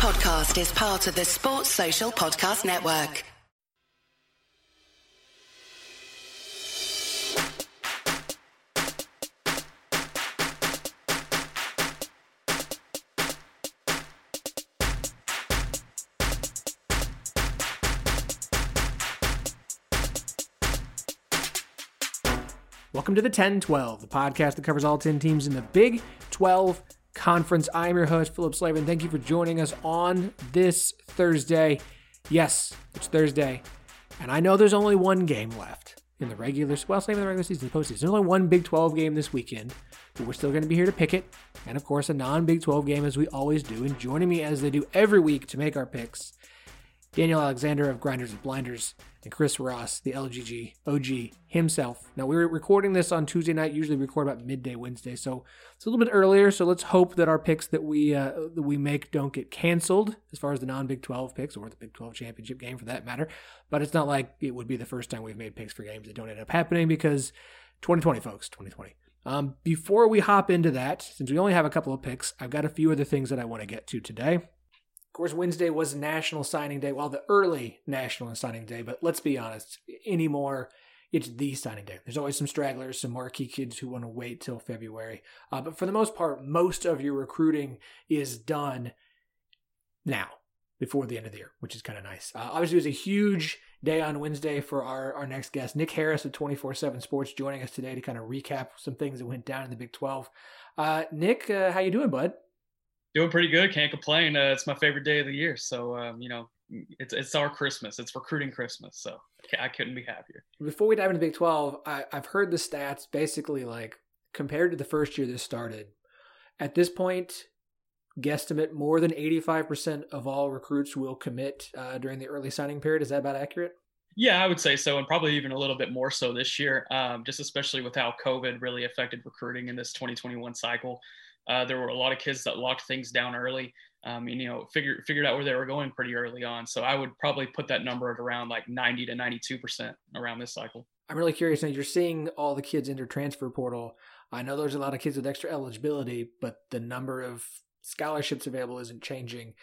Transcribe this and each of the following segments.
podcast is part of the Sports Social Podcast Network. Welcome to the 10 12, the podcast that covers all 10 teams in the Big 12 Conference. I am your host, Phillip Slavin. Thank you for joining us on this Thursday. Yes, it's Thursday. And I know there's only one game left in the regular, well, it's not even the regular season, the postseason. There's only one Big 12 game this weekend, but we're still going to be here to pick it. And of course, a non Big 12 game as we always do. And joining me as they do every week to make our picks, Daniel Alexander of Grinders and Blinders and Chris Ross, the LGG OG himself. Now we're recording this on Tuesday night. Usually we record about midday Wednesday, so it's a little bit earlier. So let's hope that our picks that we uh, that we make don't get canceled as far as the non Big Twelve picks or the Big Twelve championship game for that matter. But it's not like it would be the first time we've made picks for games that don't end up happening because 2020, folks, 2020. Um, before we hop into that, since we only have a couple of picks, I've got a few other things that I want to get to today. Course, Wednesday was National Signing Day, well, the early National Signing Day, but let's be honest, anymore, it's the signing day. There's always some stragglers, some marquee kids who want to wait till February. Uh, but for the most part, most of your recruiting is done now, before the end of the year, which is kind of nice. Uh, obviously, it was a huge day on Wednesday for our, our next guest, Nick Harris of 24 7 Sports, joining us today to kind of recap some things that went down in the Big 12. Uh, Nick, uh, how you doing, bud? Doing pretty good. Can't complain. Uh, it's my favorite day of the year. So, um, you know, it's it's our Christmas. It's recruiting Christmas. So I couldn't be happier. Before we dive into Big 12, I, I've heard the stats basically like compared to the first year this started, at this point, guesstimate more than 85% of all recruits will commit uh, during the early signing period. Is that about accurate? Yeah, I would say so, and probably even a little bit more so this year, um, just especially with how COVID really affected recruiting in this 2021 cycle. Uh, there were a lot of kids that locked things down early. Um, and you know, figured figured out where they were going pretty early on. So I would probably put that number at around like 90 to 92 percent around this cycle. I'm really curious now. You're seeing all the kids enter transfer portal. I know there's a lot of kids with extra eligibility, but the number of scholarships available isn't changing.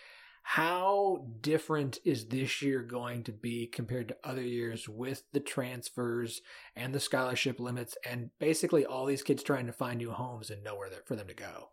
How different is this year going to be compared to other years with the transfers and the scholarship limits and basically all these kids trying to find new homes and nowhere for them to go?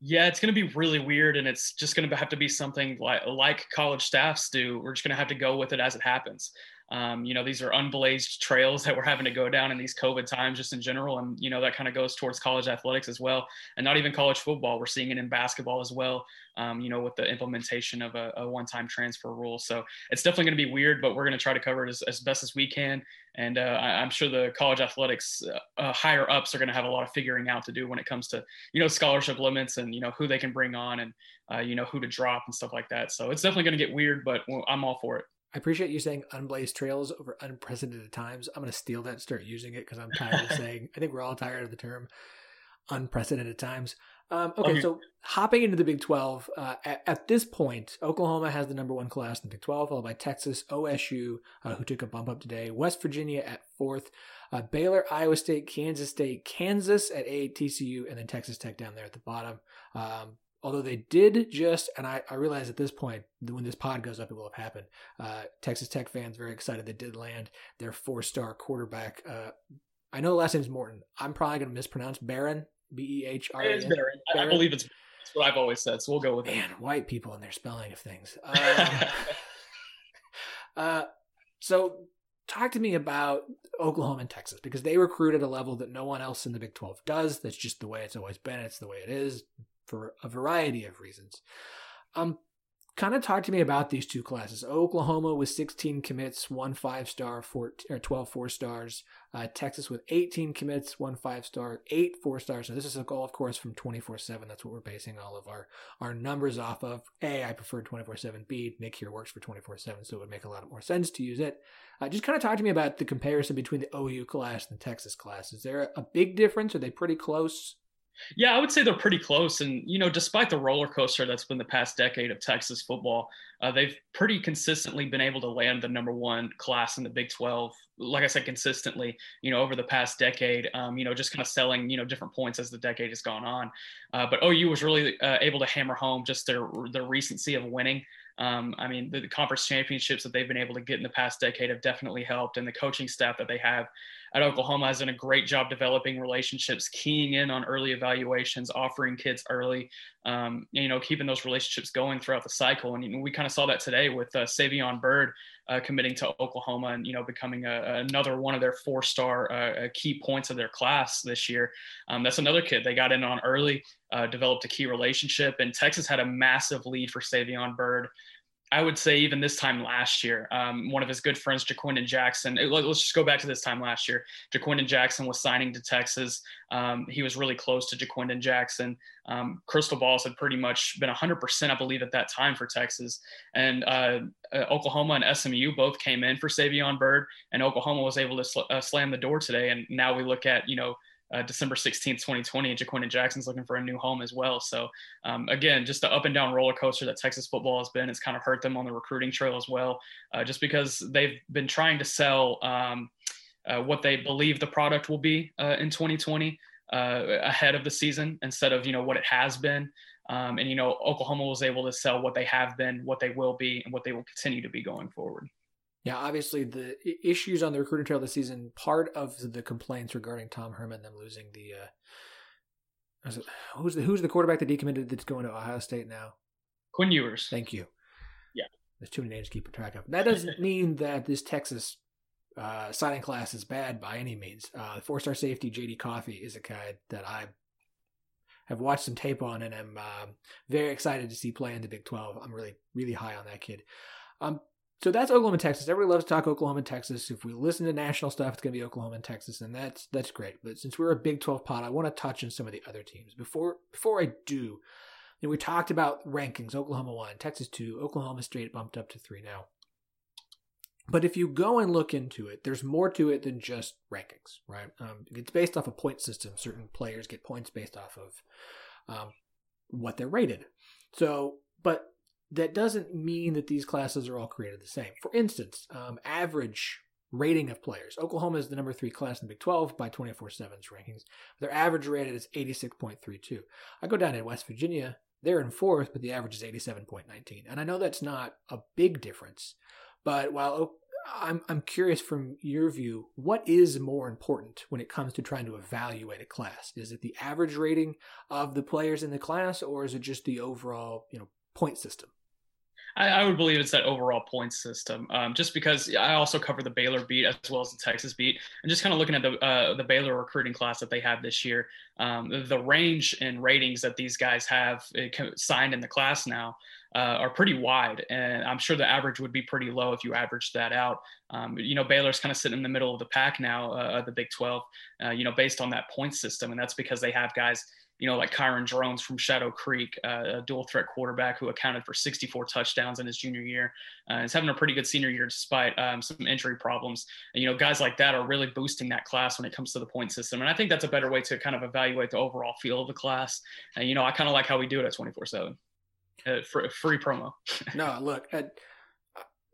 Yeah, it's going to be really weird, and it's just going to have to be something like like college staffs do. We're just going to have to go with it as it happens. Um, you know, these are unblazed trails that we're having to go down in these COVID times, just in general, and you know that kind of goes towards college athletics as well, and not even college football. We're seeing it in basketball as well. Um, you know, with the implementation of a, a, one-time transfer rule, so it's definitely going to be weird, but we're going to try to cover it as, as best as we can. And uh, I, am sure the college athletics uh, uh, higher ups are going to have a lot of figuring out to do when it comes to you know scholarship limits and you know who they can bring on and uh, you know who to drop and stuff like that. So it's definitely going to get weird, but I'm all for it. I appreciate you saying unblazed trails over unprecedented times. I'm going to steal that and start using it because I'm tired of saying, I think we're all tired of the term unprecedented times. Um, okay, okay, so hopping into the Big 12, uh, at, at, this point, Oklahoma has the number one class in the Big 12, followed by Texas, OSU, uh, who took a bump up today, West Virginia at fourth, uh, Baylor, Iowa State, Kansas State, Kansas at eight, TCU, and then Texas Tech down there at the bottom. Um, although they did just, and I, I realize at this point, when this pod goes up, it will have happened. Uh, Texas Tech fans very excited they did land their four star quarterback. Uh, I know the last name's Morton. I'm probably going to mispronounce Behren, B E H R. It's Behren. I believe it's that's what I've always said, so we'll go with Man, it. Man, white people and their spelling of things. Um, uh, so talk to me about Oklahoma and Texas because they recruit at a level that no one else in the Big 12 does. That's just the way it's always been. It's the way it is for a variety of reasons. Um, kind of talk to me about these two classes. Oklahoma with 16 commits, one five star, four, or 12 four stars. Uh, Texas with 18 commits, one five star, eight four stars. So this is a goal, of course, from 24 7. That's what we're basing all of our, our numbers off of. A, I prefer 24 7. B, Nick here works for 24 7, so it would make a lot more sense to use it. Uh, just kind of talk to me about the comparison between the OU class and the Texas class. Is there a big difference? Are they pretty close? Yeah, I would say they're pretty close. And, you know, despite the roller coaster that's been the past decade of Texas football, uh, they've pretty consistently been able to land the number one class in the Big 12. Like I said, consistently, you know, over the past decade, um, you know, just kind of selling, you know, different points as the decade has gone on. Uh, but OU was really uh, able to hammer home just their, their recency of winning. Um, I mean, the, the, conference championships that they've been able to get in the past decade have definitely helped, and the coaching staff that they have at Oklahoma has done a great job developing relationships, keying in on early evaluations, offering kids early, um, you know, keeping those relationships going throughout the cycle. And you know, we kind of saw that today with uh, Savion Byrd uh, committing to Oklahoma and you know becoming a, another one of their four-star uh, key points of their class this year. Um, that's another kid they got in on early, uh, developed a key relationship, and Texas had a massive lead for Savion Byrd. I would say even this time last year, um, one of his good friends, Ja'Quinden Jackson. Let's just go back to this time last year. Ja'Quinden Jackson was signing to Texas. Um, he was really close to Ja'Quinden Jackson. Um, Crystal Balls had pretty much been 100%, I believe, at that time for Texas. And uh, uh, Oklahoma and SMU both came in for Savion Byrd, and Oklahoma was able to sl- uh, slam the door today. And now we look at, you know, uh, December 16th, 2020, and Ja'Quinden Jackson's looking for a new home as well. So, um, again, just the up and down roller coaster that Texas football has been. It's kind of hurt them on the recruiting trail as well, uh, just because they've been trying to sell um, uh, what they believe the product will be uh, in 2020 uh, ahead of the season instead of, you know, what it has been. Um, and, you know, Oklahoma was able to sell what they have been, what they will be, and what they will continue to be going forward. Yeah, obviously the issues on the recruiting trail this season. Part of the complaints regarding Tom Herman, them losing the uh, who's the who's the quarterback that decommitted that's going to Ohio State now? Quinn Ewers. Thank you. Yeah, there's too many names to keep track of. That doesn't mean that this Texas uh, signing class is bad by any means. Uh, four star safety J.D. Coffee is a guy that I have watched some tape on and am uh, very excited to see play in the Big 12. I'm really really high on that kid. Um, so that's Oklahoma, Texas. Everybody loves to talk Oklahoma Texas. If we listen to national stuff, it's going to be Oklahoma and Texas, and that's that's great. But since we're a Big 12 pod, I want to touch on some of the other teams. Before before I do, you know, we talked about rankings. Oklahoma one, Texas two, Oklahoma straight bumped up to three now. But if you go and look into it, there's more to it than just rankings, right? Um, it's based off a point system. Certain players get points based off of um, what they're rated. So, but that doesn't mean that these classes are all created the same. For instance, um, average rating of players. Oklahoma is the number three class in Big 12 by 24 7's rankings. Their average rated is 86.32. I go down to West Virginia, they're in fourth, but the average is 87.19. And I know that's not a big difference, but while I'm, I'm curious from your view, what is more important when it comes to trying to evaluate a class? Is it the average rating of the players in the class, or is it just the overall, you know, point system? I, I, would believe it's that overall point system. Um, just because I also cover the Baylor beat as well as the Texas beat, and just kind of looking at the uh, the Baylor recruiting class that they have this year, um, the, range in ratings that these guys have uh, signed in the class now uh, are pretty wide, and I'm sure the average would be pretty low if you average that out. Um, you know, Baylor's kind of sitting in the middle of the pack now, uh, the Big 12, uh, you know, based on that point system, and that's because they have guys you know, like Kyron Drones from Shadow Creek, uh, a dual threat quarterback who accounted for 64 touchdowns in his junior year. Uh, he's having a pretty good senior year despite um, some injury problems. And, you know, guys like that are really boosting that class when it comes to the point system. And I think that's a better way to kind of evaluate the overall feel of the class. And, you know, I kind of like how we do it at 24 7. Uh, free promo. no, look, at,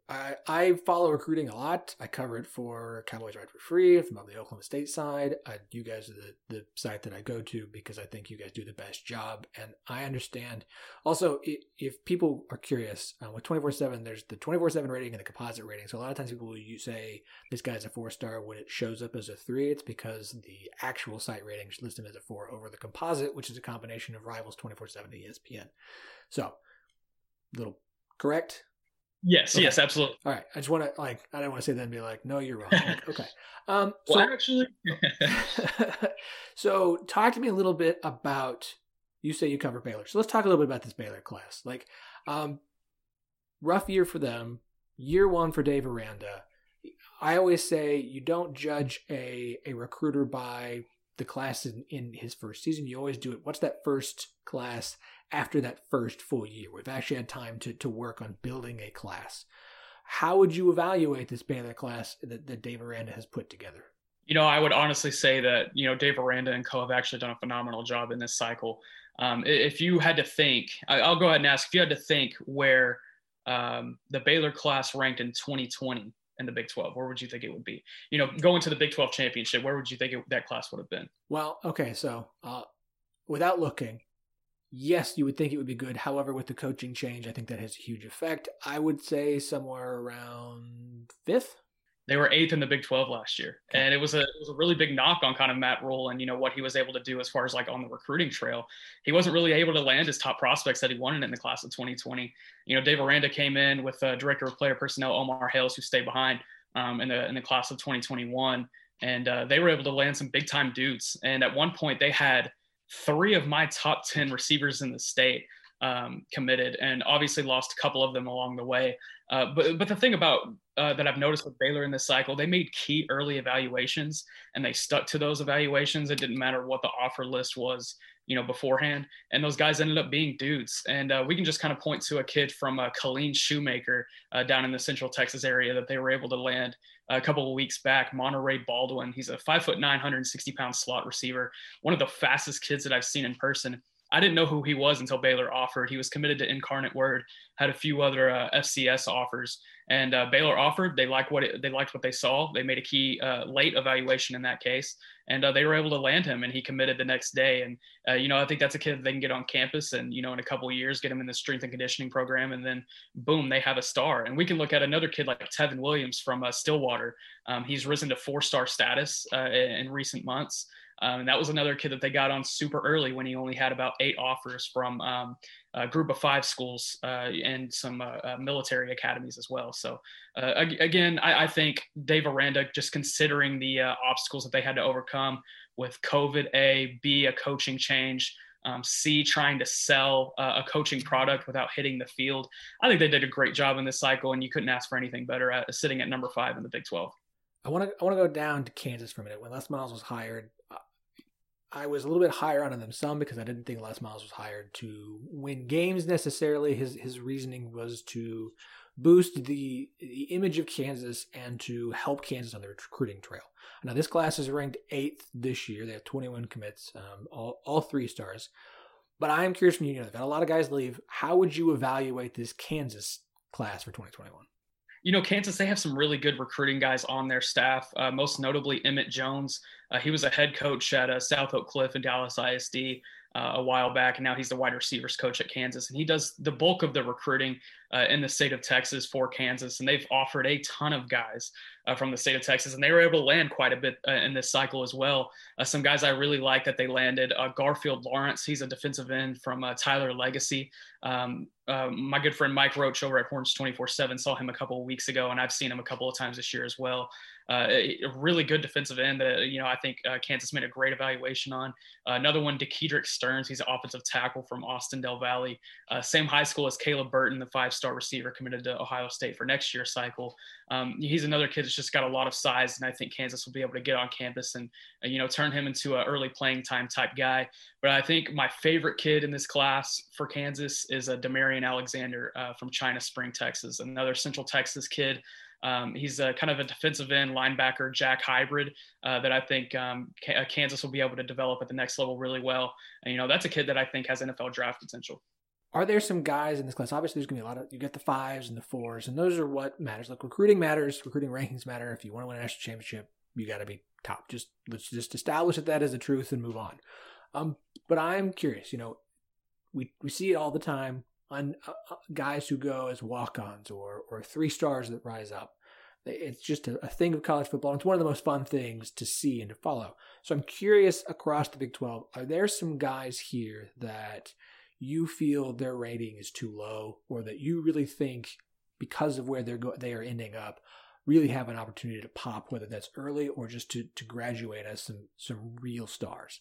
I, I follow recruiting a lot. I cover it for Cowboys Ride for Free from on the Oklahoma State side. I, you guys are the, the site that I go to because I think you guys do the best job. And I understand. Also, if, if people are curious, uh, with 24 7, there's the 24 7 rating and the composite rating. So a lot of times people you say this guy's a four star when it shows up as a three. It's because the actual site rating is listed as a four over the composite, which is a combination of Rivals 24 7 and ESPN. So, little correct Yes, okay. yes, absolutely. All right. I just want to like I don't want to say that and be like, no, you're wrong. Like, okay. Um so, well, actually So talk to me a little bit about you say you cover Baylor. So let's talk a little bit about this Baylor class. Like um rough year for them, year one for Dave Aranda. I always say you don't judge a a recruiter by the class in, in his first season. You always do it. What's that first class after that first full year? We've actually had time to, to work on building a class. How would you evaluate this Baylor class that, that Dave Aranda has put together? You know, I would honestly say that, you know, Dave Aranda and co have actually done a phenomenal job in this cycle. Um, if you had to think, I'll go ahead and ask if you had to think where um, the Baylor class ranked in 2020 in the Big 12, where would you think it would be? You know, going to the Big 12 championship, where would you think it, that class would have been? Well, okay, so uh, without looking, yes, you would think it would be good. However, with the coaching change, I think that has a huge effect. I would say somewhere around fifth. They were eighth in the Big 12 last year, and it was a it was a really big knock on kind of Matt Rhule and you know what he was able to do as far as like on the recruiting trail. He wasn't really able to land his top prospects that he wanted in the class of 2020. You know, Dave Aranda came in with uh, director of player personnel Omar Hales, who stayed behind um, in the in the class of 2021, and uh, they were able to land some big time dudes. And at one point, they had three of my top 10 receivers in the state um, committed and obviously lost a couple of them along the way. Uh, but, but the thing about uh, that I've noticed with Baylor in this cycle, they made key early evaluations and they stuck to those evaluations. It didn't matter what the offer list was, you know, beforehand. And those guys ended up being dudes. And uh, we can just kind of point to a kid from uh, Killeen Shoemaker uh, down in the Central Texas area that they were able to land a couple of weeks back. Monaray Baldwin, he's a five foot nine, 160 pound slot receiver, one of the fastest kids that I've seen in person. I didn't know who he was until Baylor offered. He was committed to Incarnate Word, had a few other uh, FCS offers, and uh, Baylor offered. They liked what it, they liked what they saw. They made a key uh, late evaluation in that case, and uh, they were able to land him. And he committed the next day. And uh, you know, I think that's a kid that they can get on campus, and you know, in a couple of years, get him in the strength and conditioning program, and then boom, they have a star. And we can look at another kid like Tevin Williams from uh, Stillwater. Um, he's risen to four-star status uh, in recent months. Um, and that was another kid that they got on super early when he only had about eight offers from um, a group of five schools uh, and some uh, uh, military academies as well. So uh, again, I, I, think Dave Aranda, just considering the uh, obstacles that they had to overcome with COVID, A, B, a coaching change, um, C, trying to sell a coaching product without hitting the field. I think they did a great job in this cycle, and you couldn't ask for anything better at sitting at number five in the Big 12. I want to I want to go down to Kansas for a minute. When Les Miles was hired, I was a little bit higher on them some because I didn't think Les Miles was hired to win games necessarily. His his reasoning was to boost the the image of Kansas and to help Kansas on the recruiting trail. Now this class is ranked eighth this year. They have 21 commits, um, all all three stars. But I am curious from you. You know, they've a lot of guys leave. How would you evaluate this Kansas class for 2021? You know, Kansas, they have some really good recruiting guys on their staff, uh, most notably Emmett Jones. Uh, he was a head coach at uh, South Oak Cliff and Dallas ISD uh, a while back, and now he's the wide receivers coach at Kansas. And he does the bulk of the recruiting uh, in the state of Texas for Kansas. And they've offered a ton of guys uh, from the state of Texas, and they were able to land quite a bit in this cycle as well. some guys I really like that they landed Garfield Lawrence, he's a defensive end from Tyler Legacy. Um, uh, my good friend Mike Roach over at Horns 24 7 saw him a couple of weeks ago, and I've seen him a couple of times this year as well. Uh, a really good defensive end that, you know, I think uh, Kansas made a great evaluation on. Uh, another one, DeKedrick Stearns. He's an offensive tackle from Austin Del Valle. Uh, same high school as Caleb Burton, the five star receiver committed to Ohio State for next year's cycle. Um, he's another kid that's just got a lot of size, and I think Kansas will be able to get on campus and, you know, turn him into an early playing time type guy. But I think my favorite kid in this class for Kansas is a Demarion Alexander uh, from China Spring, Texas, another Central Texas kid. Um, he's a kind of a defensive end linebacker, jack hybrid uh, that I think um, uh, Kansas will be able to develop at the next level really well. And, you know, that's a kid that I think has NFL draft potential. Are there some guys in this class? Obviously, there's going to be a lot of, you get the fives and the fours, and those are what matters. Like recruiting matters, recruiting rankings matter. If you want to win a national championship, you got to be top. Just let's just establish that that is the truth and move on. Um, but I'm curious, you know, we, we see it all the time on uh, uh, guys who go as walk-ons or or three stars that rise up. It's just a, a, thing of college football. It's one of the most fun things to see and to follow. So I'm curious across the Big 12, are there some guys here that you feel their rating is too low or that you really think because of where they're go- they are ending up really have an opportunity to pop whether that's early or just to to graduate as some some real stars?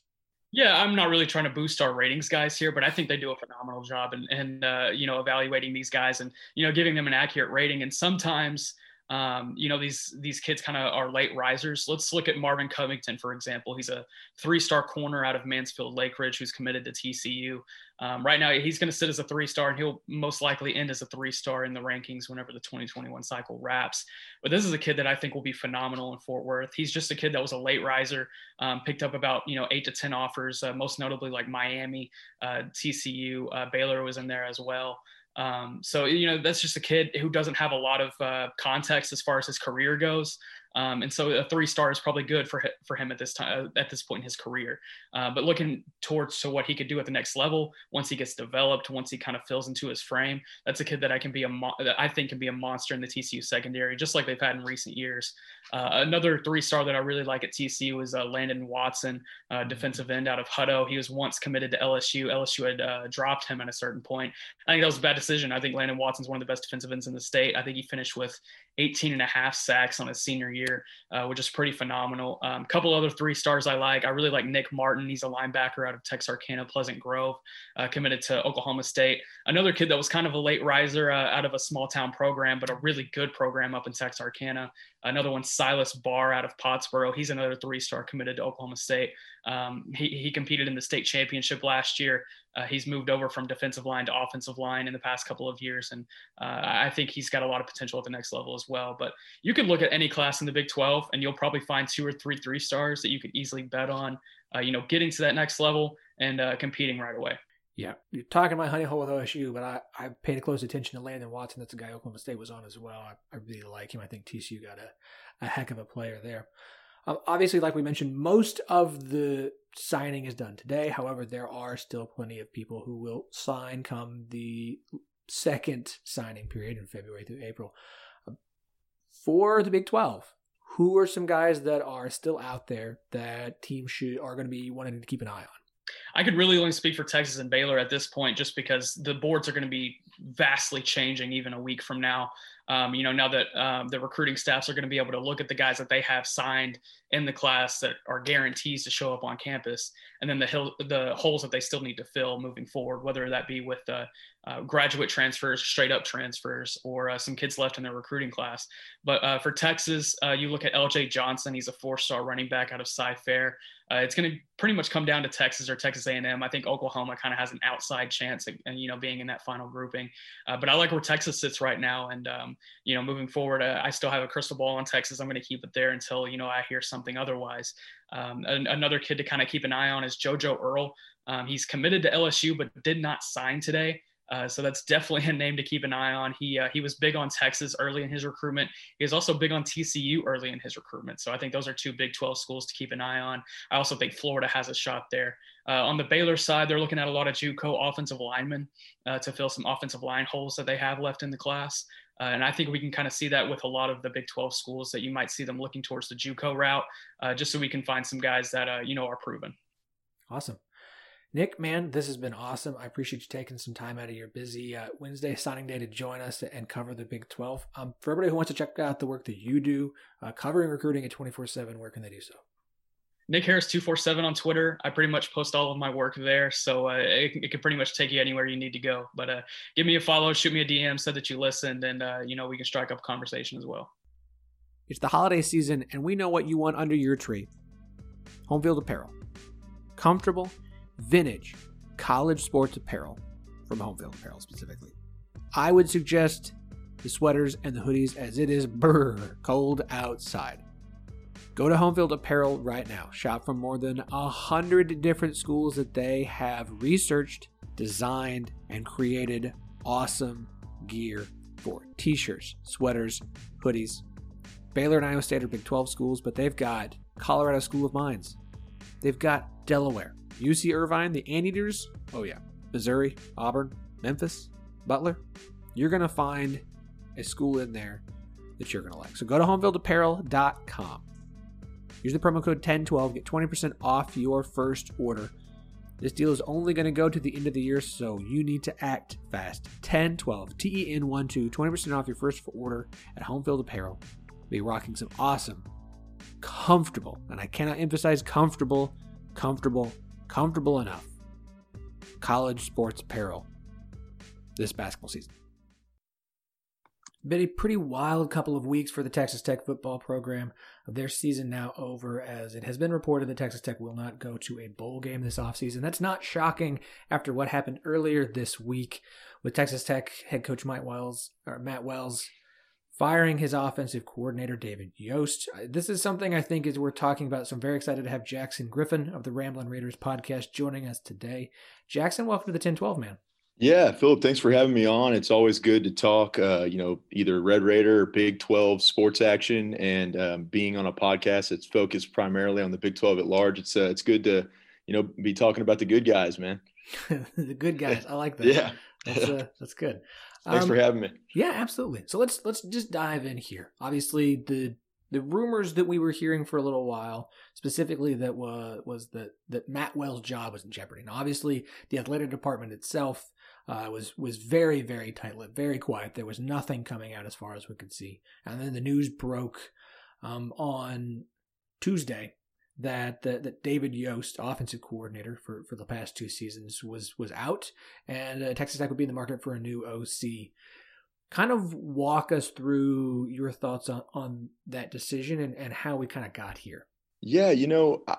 Yeah, I'm not really trying to boost our ratings guys here, but I think they do a phenomenal job and and uh, you know evaluating these guys and you know giving them an accurate rating. And sometimes Um, you know, these these kids kind of are late risers. Let's look at Marvin Covington, for example. He's a three-star corner out of Mansfield Lake Ridge who's committed to TCU. Um, right now, he's going to sit as a three-star, and he'll most likely end as a three-star in the rankings whenever the 2021 cycle wraps. But this is a kid that I think will be phenomenal in Fort Worth. He's just a kid that was a late riser, um, picked up about you know eight to ten offers, uh, most notably like Miami, uh, TCU, uh, Baylor was in there as well. Um, so you know that's just a kid who doesn't have a lot of uh, context as far as his career goes. Um, and so a three star is probably good for for him at this time uh, at this point in his career. Uh, but looking towards to what he could do at the next level once he gets developed, once he kind of fills into his frame, that's a kid that I can be a mo- that I think can be a monster in the TCU secondary, just like they've had in recent years. Uh, another three star that I really like at TCU is uh, Landon Watson, uh, defensive end out of Hutto. He was once committed to LSU. LSU had uh, dropped him at a certain point. I think that was a bad decision. I think Landon Watson's one of the best defensive ends in the state. I think he finished with 18 and a half sacks on his senior year, uh, which is pretty phenomenal. A um, couple other three stars I like. I really like Nick Martin. He's a linebacker out of Texarkana, Pleasant Grove, uh, committed to Oklahoma State. Another kid that was kind of a late riser uh, out of a small town program, but a really good program up in Texarkana. Another one, Silas Barr out of Pottsboro. He's another three star committed to Oklahoma State. Um, he, he competed in the state championship last year. Uh, he's moved over from defensive line to offensive line in the past couple of years, and uh, I think he's got a lot of potential at the next level as well. But you could look at any class in the Big 12, and you'll probably find two or three three stars that you could easily bet on. Uh, you know, getting to that next level and uh, competing right away. Yeah, you're talking about honey hole with OSU, but I, I paid close attention to Landon Watson. That's a guy Oklahoma State was on as well. I, I really like him. I think TCU got a, a heck of a player there. Um, obviously, like we mentioned, most of the signing is done today. However, there are still plenty of people who will sign come the second signing period in February through April. Um, for the Big 12, who are some guys that are still out there that teams should are going to be wanting to keep an eye on? I could really only speak for Texas and Baylor at this point, just because the boards are going to be vastly changing even a week from now. Um, you know, now that um, the recruiting staffs are going to be able to look at the guys that they have signed in the class that are guarantees to show up on campus, and then the hill, the holes that they still need to fill moving forward, whether that be with uh, uh, graduate transfers, straight up transfers, or uh, some kids left in their recruiting class. But uh, for Texas, uh, you look at L.J. Johnson; he's a four-star running back out of Cy-Fair. Uh, it's going to pretty much come down to Texas or Texas A&M. I think Oklahoma kind of has an outside chance, and you know, being in that final grouping. but I like where Texas sits right now, and um, you know, moving forward, uh, I still have a crystal ball on Texas. I'm going to keep it there until, you know, I hear something otherwise. Um, an, another kid to kind of keep an eye on is JoJo Earle. Um, he's committed to LSU, but did not sign today. Uh, so that's definitely a name to keep an eye on. He uh, he was big on Texas early in his recruitment. He was also big on TCU early in his recruitment. So I think those are two Big 12 schools to keep an eye on. I also think Florida has a shot there. Uh, on the Baylor side, they're looking at a lot of JUCO offensive linemen uh, to fill some offensive line holes that they have left in the class. Uh, and I think we can kind of see that with a lot of the Big 12 schools that you might see them looking towards the JUCO route, uh, just so we can find some guys that uh, you know are proven. Awesome. Nick, man, this has been awesome. I appreciate you taking some time out of your busy uh, Wednesday signing day to join us and cover the Big 12. Um, for everybody who wants to check out the work that you do, uh, covering recruiting at 24 7, where can they do so? Nick Harris two four seven on Twitter. I pretty much post all of my work there, so uh, it, it can pretty much take you anywhere you need to go. But uh, give me a follow, shoot me a DM, said that you listened, and uh, you know we can strike up a conversation as well. It's the holiday season, and we know what you want under your tree: home field apparel, comfortable, vintage, college sports apparel from Homefield Apparel specifically. I would suggest the sweaters and the hoodies as it is brr cold outside. Go to Homefield Apparel right now. Shop from more than a hundred different schools that they have researched, designed, and created awesome gear for t-shirts, sweaters, hoodies. Baylor and Iowa State are Big 12 schools, but they've got Colorado School of Mines. They've got Delaware, UC Irvine, the Anteaters. Oh yeah, Missouri, Auburn, Memphis, Butler. You're gonna find a school in there that you're gonna like. So go to homefieldapparel.com. Use the promo code 1012, get 20% off your first order. This deal is only going to go to the end of the year, so you need to act fast. 1012, T E N 1 2, 20% off your first order at Homefield Apparel. Be rocking some awesome, comfortable, and I cannot emphasize comfortable, comfortable, comfortable enough college sports apparel this basketball season. Been a pretty wild couple of weeks for the Texas Tech football program. Their season now over, as it has been reported that Texas Tech will not go to a bowl game this offseason. That's not shocking after what happened earlier this week with Texas Tech head coach Mike Wells or Matt Wells firing his offensive coordinator David Yost. Uh, this is something I think is worth talking about. So I'm very excited to have Jackson Griffon of the Ramblin' Raiders podcast joining us today. Jackson, welcome to the 1012 man. Yeah, Phillip, thanks for having me on. It's always good to talk, uh, you know, either Red Raider or Big 12 sports action and um, being on a podcast that's focused primarily on the Big 12 at large. It's, uh, it's good to, you know, be talking about the good guys, man. the good guys. I like that. yeah. That's, uh, that's good. Thanks um, for having me. Yeah, absolutely. So let's, let's just dive in here. Obviously the, the rumors that we were hearing for a little while, specifically that was was that that Matt Wells' job was in jeopardy. Now, obviously, the athletic department itself uh, was was very very tight lipped, very quiet. There was nothing coming out as far as we could see. And then the news broke um, on Tuesday that, that that David Yost, offensive coordinator for, for the past two seasons, was was out, and uh, Texas Tech would be in the market for a new OC. Kind of walk us through your thoughts on, on that decision and, and how we kind of got here. Yeah, you know, I,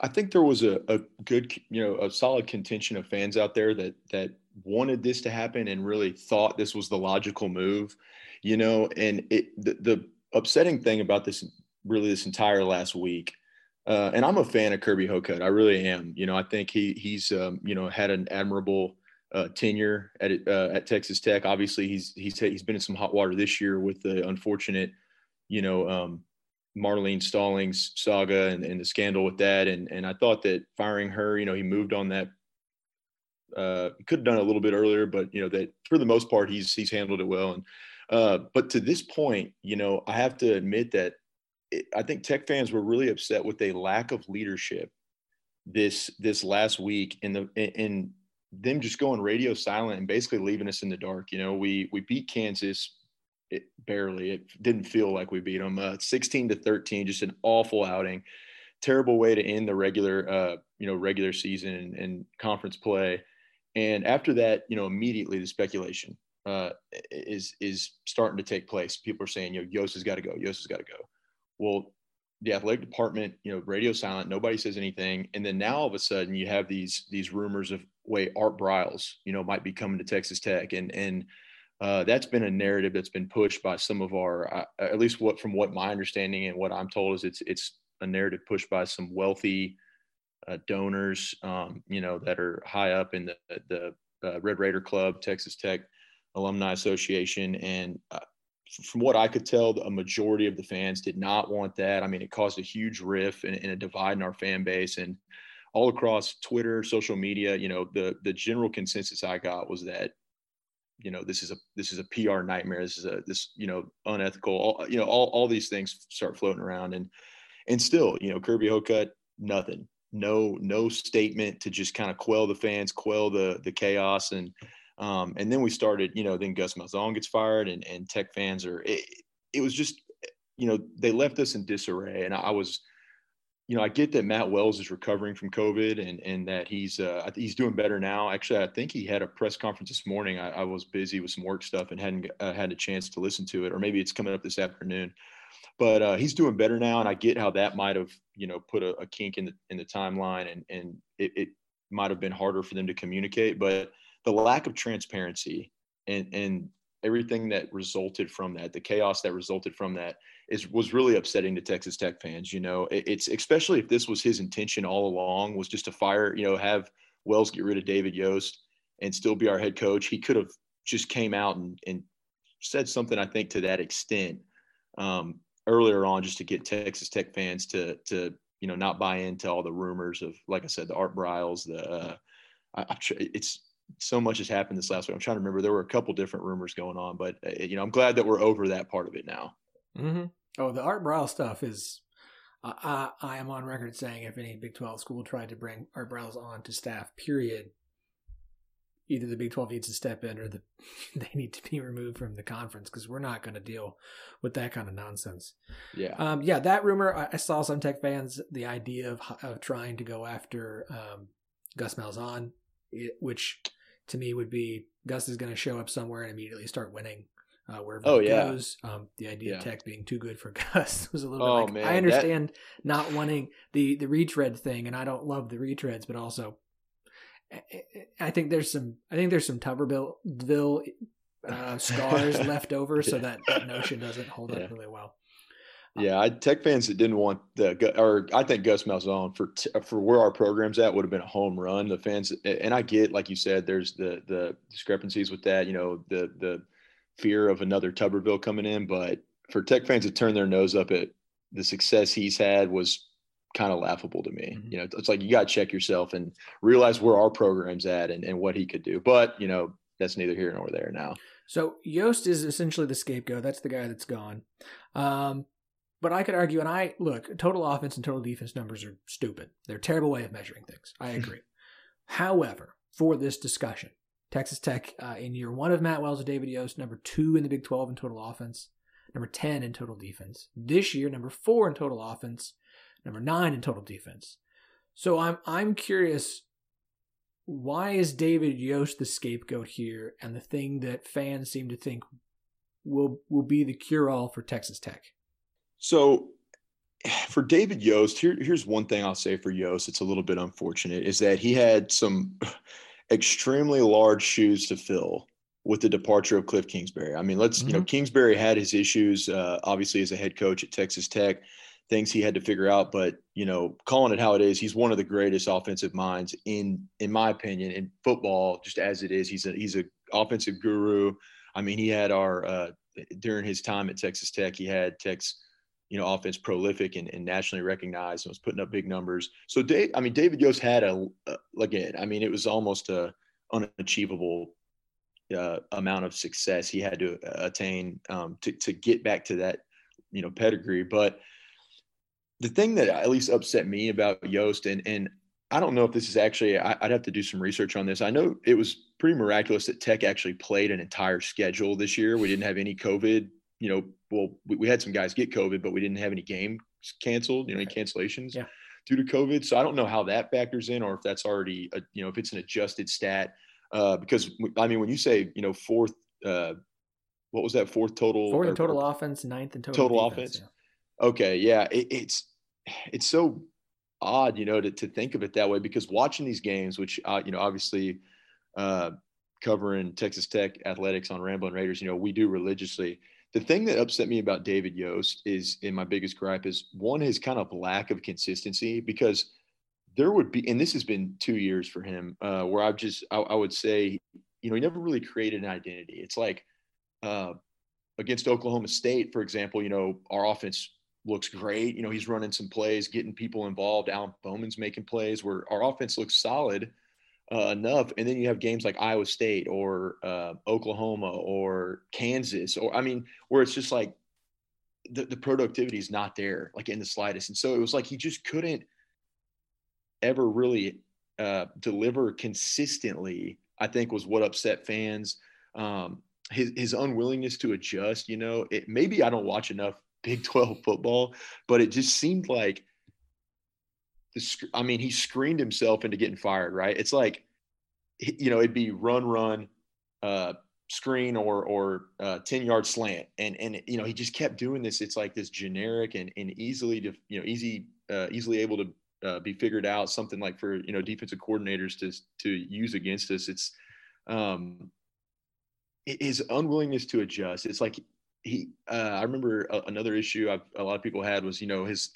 I think there was a, a good, you know, a solid contention of fans out there that that wanted this to happen and really thought this was the logical move, you know, and it the, the upsetting thing about this really this entire last week uh, and I'm a fan of Kirby Hocutt. I really am. You know, I think he he's um, you know had an admirable uh, tenure at uh, at Texas Tech. Obviously, he's he's he's been in some hot water this year with the unfortunate, you know, um, Marlene Stollings saga and, and the scandal with that. And and I thought that firing her, you know, he moved on that uh, could have done a little bit earlier, but you know that for the most part he's he's handled it well. And uh, but to this point, you know, I have to admit that it, I think Tech fans were really upset with a lack of leadership this this last week in the in them just going radio silent and basically leaving us in the dark. You know, we we beat Kansas it barely. It didn't feel like we beat them. Uh, 16 to 13, just an awful outing. Terrible way to end the regular, uh, you know, regular season and, and conference play. And after that, you know, immediately the speculation uh, is is starting to take place. People are saying, you know, Yost has got to go. Yost has got to go. Well, the athletic department, you know, radio silent. Nobody says anything. And then now all of a sudden, you have these these rumors of way Art Briles, you know, might be coming to Texas Tech, and and uh, that's been a narrative that's been pushed by some of our, uh, at least what from what my understanding and what I'm told is it's it's a narrative pushed by some wealthy uh, donors, um, you know, that are high up in the, the uh, Red Raider Club, Texas Tech Alumni Association. And uh, from what I could tell, a majority of the fans did not want that. I mean, it caused a huge rift and, and a divide in our fan base. And all across Twitter, social media, you know, the the general consensus I got was that, you know, this is a this is a PR nightmare. This is a this you know unethical. All, you know, all all these things start floating around, and and still, you know, Kirby Hocutt, nothing no no statement to just kind of quell the fans, quell the the chaos, and um, and then we started. You know, then Gus Malzahn gets fired, and and Tech fans are. It, it was just, you know, they left us in disarray, and I was. You know, I get that Matt Wells is recovering from COVID and and that he's uh, he's doing better now. Actually, I think he had a press conference this morning. I, I was busy with some work stuff and hadn't uh, had a chance to listen to it, or maybe it's coming up this afternoon but uh, he's doing better now, and I get how that might have you know put a, a kink in the in the timeline, and and it, it might have been harder for them to communicate. But the lack of transparency and and everything that resulted from that, the chaos that resulted from that, is was really upsetting to Texas Tech fans. You know, it, it's especially if this was his intention all along was just to fire, you know, have Wells get rid of David Yost and still be our head coach. He could have just came out and, and said something I think to that extent. Um, earlier on just to get Texas Tech fans to to you know not buy into all the rumors of like I said the Art Briles the uh, I, it's so much has happened this last week. I'm trying to remember there were a couple different rumors going on, but uh, you know I'm glad that we're over that part of it now. Mm-hmm. Oh, the Art Briles stuff is. I, I am on record saying if any Big 12 school tried to bring Art Briles on to staff, period, either the Big 12 needs to step in or the, they need to be removed from the conference because we're not going to deal with that kind of nonsense. Yeah. Um, yeah, that rumor, I, I, saw some tech fans, the idea of, of trying to go after um, Gus Malzahn, which to me would be Gus is going to show up somewhere and immediately start winning uh, wherever Oh, it yeah. goes. Um, the idea Yeah. of Tech being too good for Gus was a little Oh, bit like man, I that- understand not wanting the the retread thing, and I don't love the retreads, but also I- I- I think there's some I think there's some Tuberville uh, scars left over, so that, that notion doesn't hold Yeah. up really well. Yeah, I Tech fans that didn't want the or I think Gus Malzahn for t- for where our program's at would have been a home run. The fans and I get like you said, there's the the discrepancies with that. You know, the the fear of another Tuberville coming in, but for Tech fans to turn their nose up at the success he's had was kind of laughable to me. Mhm. You know, it's like you got to check yourself and realize where our program's at and, and what he could do. But you know, that's neither here nor there now. So Yost is essentially the scapegoat. That's the guy that's gone. Um, but I could argue, and I look, total offense and total defense numbers are stupid. They're a terrible way of measuring things. I agree. However, for this discussion, Texas Tech uh, in year one of Matt Wells and David Yost, number two in the Big 12 in total offense, number 10 in total defense. This year, number four in total offense, number nine in total defense. So I'm I'm curious why is David Yost the scapegoat here and the thing that fans seem to think will will be the cure all for Texas Tech? So for David Yost, here, here's one thing I'll say for Yost. It's a little bit unfortunate is that he had some extremely large shoes to fill with the departure of Cliff Kingsbury. I mean, let's, you know, Kingsbury had his issues, uh, obviously as a head coach at Texas Tech, things he had to figure out, but you know, calling it how it is, he's one of the greatest offensive minds in, in my opinion, in football, just as it is. He's a, he's a offensive guru. I mean, he had our, uh, during his time at Texas Tech, he had Tech's, you know, offense prolific and, and nationally recognized and was putting up big numbers. So, Dave, I mean, David Yost had a, uh, again, I mean, it was almost a unachievable uh, amount of success he had to attain um, to, to get back to that, you know, pedigree. But the thing that at least upset me about Yost, and, and I don't know if this is actually, I, I'd have to do some research on this. I know it was pretty miraculous that Tech actually played an entire schedule this year. We didn't have any COVID, you know, well, we, we had some guys get COVID, but we didn't have any games canceled, you know, any cancellations Yeah. due to COVID. So I don't know how that factors in or if that's already, a, you know, if it's an adjusted stat. Uh, because I mean, when you say, you know, fourth, uh, what was that fourth total? Fourth in or- total or- offense, ninth in total, Total defense, offense? Okay, yeah, it, it's it's so odd, you know, to to think of it that way because watching these games, which uh, you know, obviously uh, covering Texas Tech athletics on Ramblin' Raiders, you know, we do religiously. The thing that upset me about David Yost is, in my biggest gripe, is one his kind of lack of consistency because there would be, and this has been two years for him, uh, where I've just, I, I would say, you know, he never really created an identity. It's like uh, against Oklahoma State, for example, you know, our offense looks great. You know, he's running some plays, getting people involved. Alan Bowman's making plays where our offense looks solid uh, enough. And then you have games like Iowa State or uh, Oklahoma or Kansas, or I mean, where it's just like the, the productivity is not there, like in the slightest. And so it was like he just couldn't ever really uh, deliver consistently. I think was what upset fans. Um, his his unwillingness to adjust. You know, it maybe I don't watch enough Big Twelve football, but it just seemed like the. I mean, he screened himself into getting fired. Right? It's like, you know, it'd be run, run, uh, screen, or or uh, ten yard slant, and and you know he just kept doing this. It's like this generic and and easily to you know easy uh, easily able to uh, be figured out. Something like for you know defensive coordinators to to use against us. It's um, his unwillingness to adjust. It's like he. Uh, I remember a, another issue I've, a lot of people had was you know his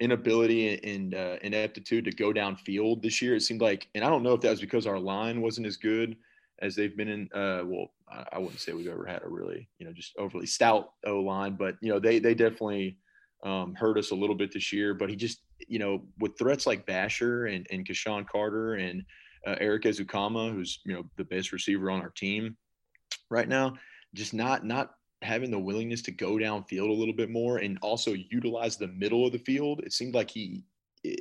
inability and uh, ineptitude to go downfield this year. It seemed like, and I don't know if that was because our line wasn't as good as they've been in. Uh, well, I, wouldn't say we've ever had a really you know just overly stout O line, but you know they they definitely um, hurt us a little bit this year. But he just you know with threats like Vasher and and KeSean Carter and uh, Erik Ezukanma, who's you know the best receiver on our team right now, just not not having the willingness to go downfield a little bit more and also utilize the middle of the field. It seemed like he, it,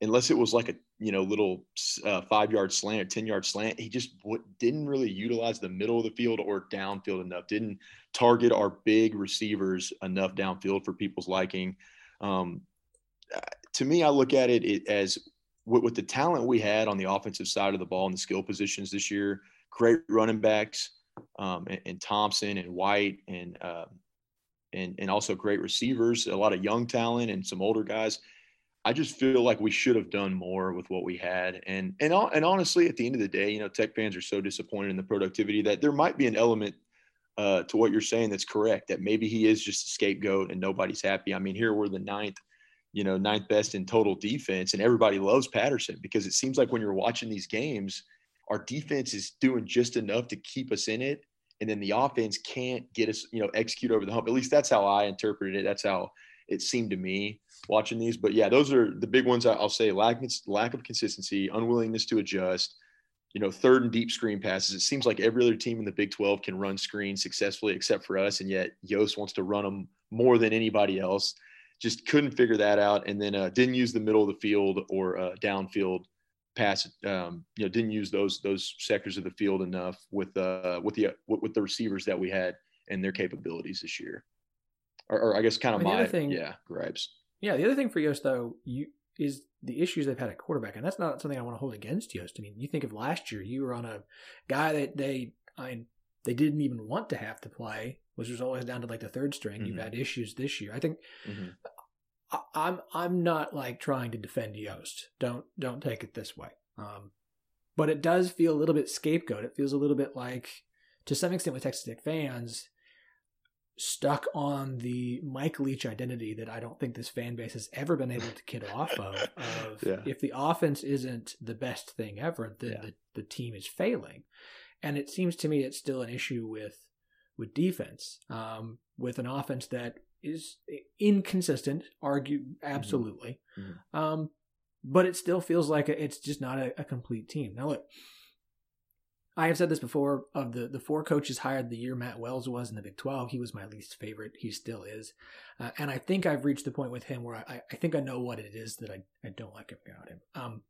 unless it was like a you know little uh, five yard slant or ten yard slant, he just w- didn't really utilize the middle of the field or downfield enough. Didn't target our big receivers enough downfield for people's liking. Um, uh, to me, I look at it, it as with, with the talent we had on the offensive side of the ball and the skill positions this year, great running backs, um, and, and, Thompson and White and uh, and and also great receivers, a lot of young talent and some older guys. I just feel like we should have done more with what we had. And and and honestly, at the end of the day, you know, Tech fans are so disappointed in the productivity that there might be an element uh, to what you're saying that's correct. That maybe he is just a scapegoat and nobody's happy. I mean, here we're the ninth, you know, ninth best in total defense, and everybody loves Patterson because it seems like when you're watching these games, our defense is doing just enough to keep us in it, and then the offense can't get us, you know, execute over the hump. At least that's how I interpreted it. That's how it seemed to me watching these. But yeah, those are the big ones. I'll say lack lack of consistency, unwillingness to adjust you know, third and deep screen passes. It seems like every other team in the Big 12 can run screens successfully except for us, and yet Yost wants to run them more than anybody else. Just couldn't figure that out, and then uh, didn't use the middle of the field or uh, downfield pass. Um, you know, didn't use those those sectors of the field enough with uh, with the with the receivers that we had and their capabilities this year. Or, or I guess kind of my thing, yeah gripes. Yeah, the other thing for Yost though, you is the issues they've had at quarterback, and that's not something I want to hold against Yost. I mean, you think of last year, you were on a guy that they, I mean, they didn't even want to have to play, which was always down to like the third string. Mm-hmm. You've had issues this year. I think mm-hmm. I, I'm I'm not like trying to defend Yost. Don't don't take it this way. Um, but it does feel a little bit scapegoat. It feels a little bit like, to some extent, with Texas Tech fans, stuck on the Mike Leach identity that I don't think this fan base has ever been able to get off of. Of yeah. if the offense isn't the best thing ever, then yeah. the, the team is failing. And it seems to me it's still an issue with with defense, um, with an offense that is inconsistent. Argue mm-hmm. absolutely, mm-hmm. um, but it still feels like it's just not a, a complete team. Now look, I have said this before of the, the four coaches hired the year Matt Wells was in the Big 12. He was my least favorite. He still is. Uh, and I think I've reached the point with him where I, I think I know what it is that I, I don't like about him. Um,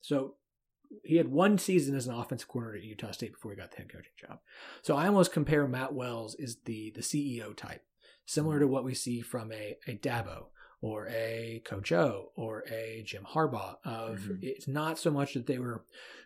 so he had one season as an offensive coordinator at Utah State before he got the head coaching job. So I almost compare Matt Wells is the, the CEO type, similar to what we see from a, a Dabo or a Coach O or a Jim Harbaugh. Of mm-hmm. it's not so much that they were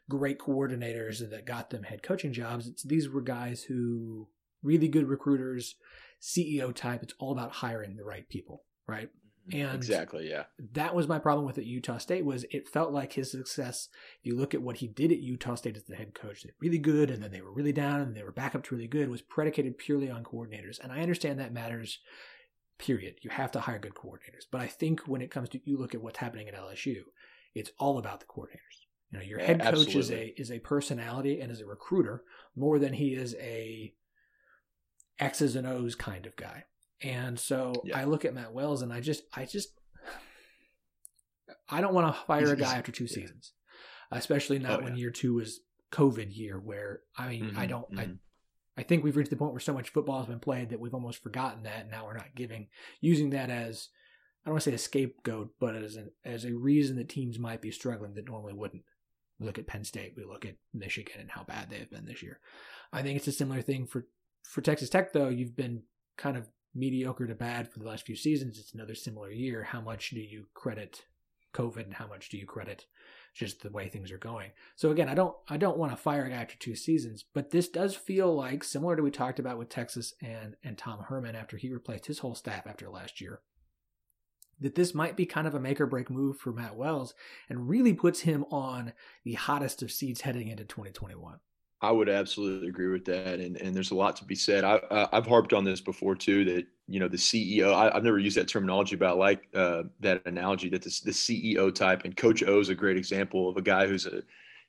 great coordinators that got them head coaching jobs. It's these were guys who really good recruiters, CEO type. It's all about hiring the right people, right? And exactly, yeah. That was my problem with at Utah State was it felt like his success. If you look at what he did at Utah State as the head coach, they really good, and then they were really down, and they were back up to really good. Was predicated purely on coordinators, and I understand that matters period. You have to hire good coordinators. But I think when it comes to you look at what's happening at LSU, it's all about the coordinators. You know, your head coach Absolutely. is a is a personality and is a recruiter more than he is a X's and O's kind of guy. And so yeah. I look at Matt Wells and I just I just I don't want to fire a guy after two seasons. Especially not oh, when year two was COVID year where I mean mm-hmm, I don't mm-hmm. I I think we've reached the point where so much football has been played that we've almost forgotten that. And now we're not giving using that as I don't want to say a scapegoat, but as an as a reason that teams might be struggling that normally wouldn't. We look at Penn State, we look at Michigan and how bad they have been this year. I think it's a similar thing for for Texas Tech though. You've been kind of mediocre to bad for the last few seasons. It's another similar year. How much do you credit COVID and how much do you credit just the way things are going. So again, I don't I don't want to fire guy after two seasons, but this does feel like similar to we talked about with Texas and and Tom Herman after he replaced his whole staff after last year. That this might be kind of a make or break move for Matt Wells and really puts him on the hottest of seeds heading into 2021. I would absolutely agree with that, and and there's a lot to be said. I, I have harped on this before too. That you know the CEO. I, have never used that terminology, but I like uh, that analogy. That the, the CEO type and Coach O is a great example of a guy who's a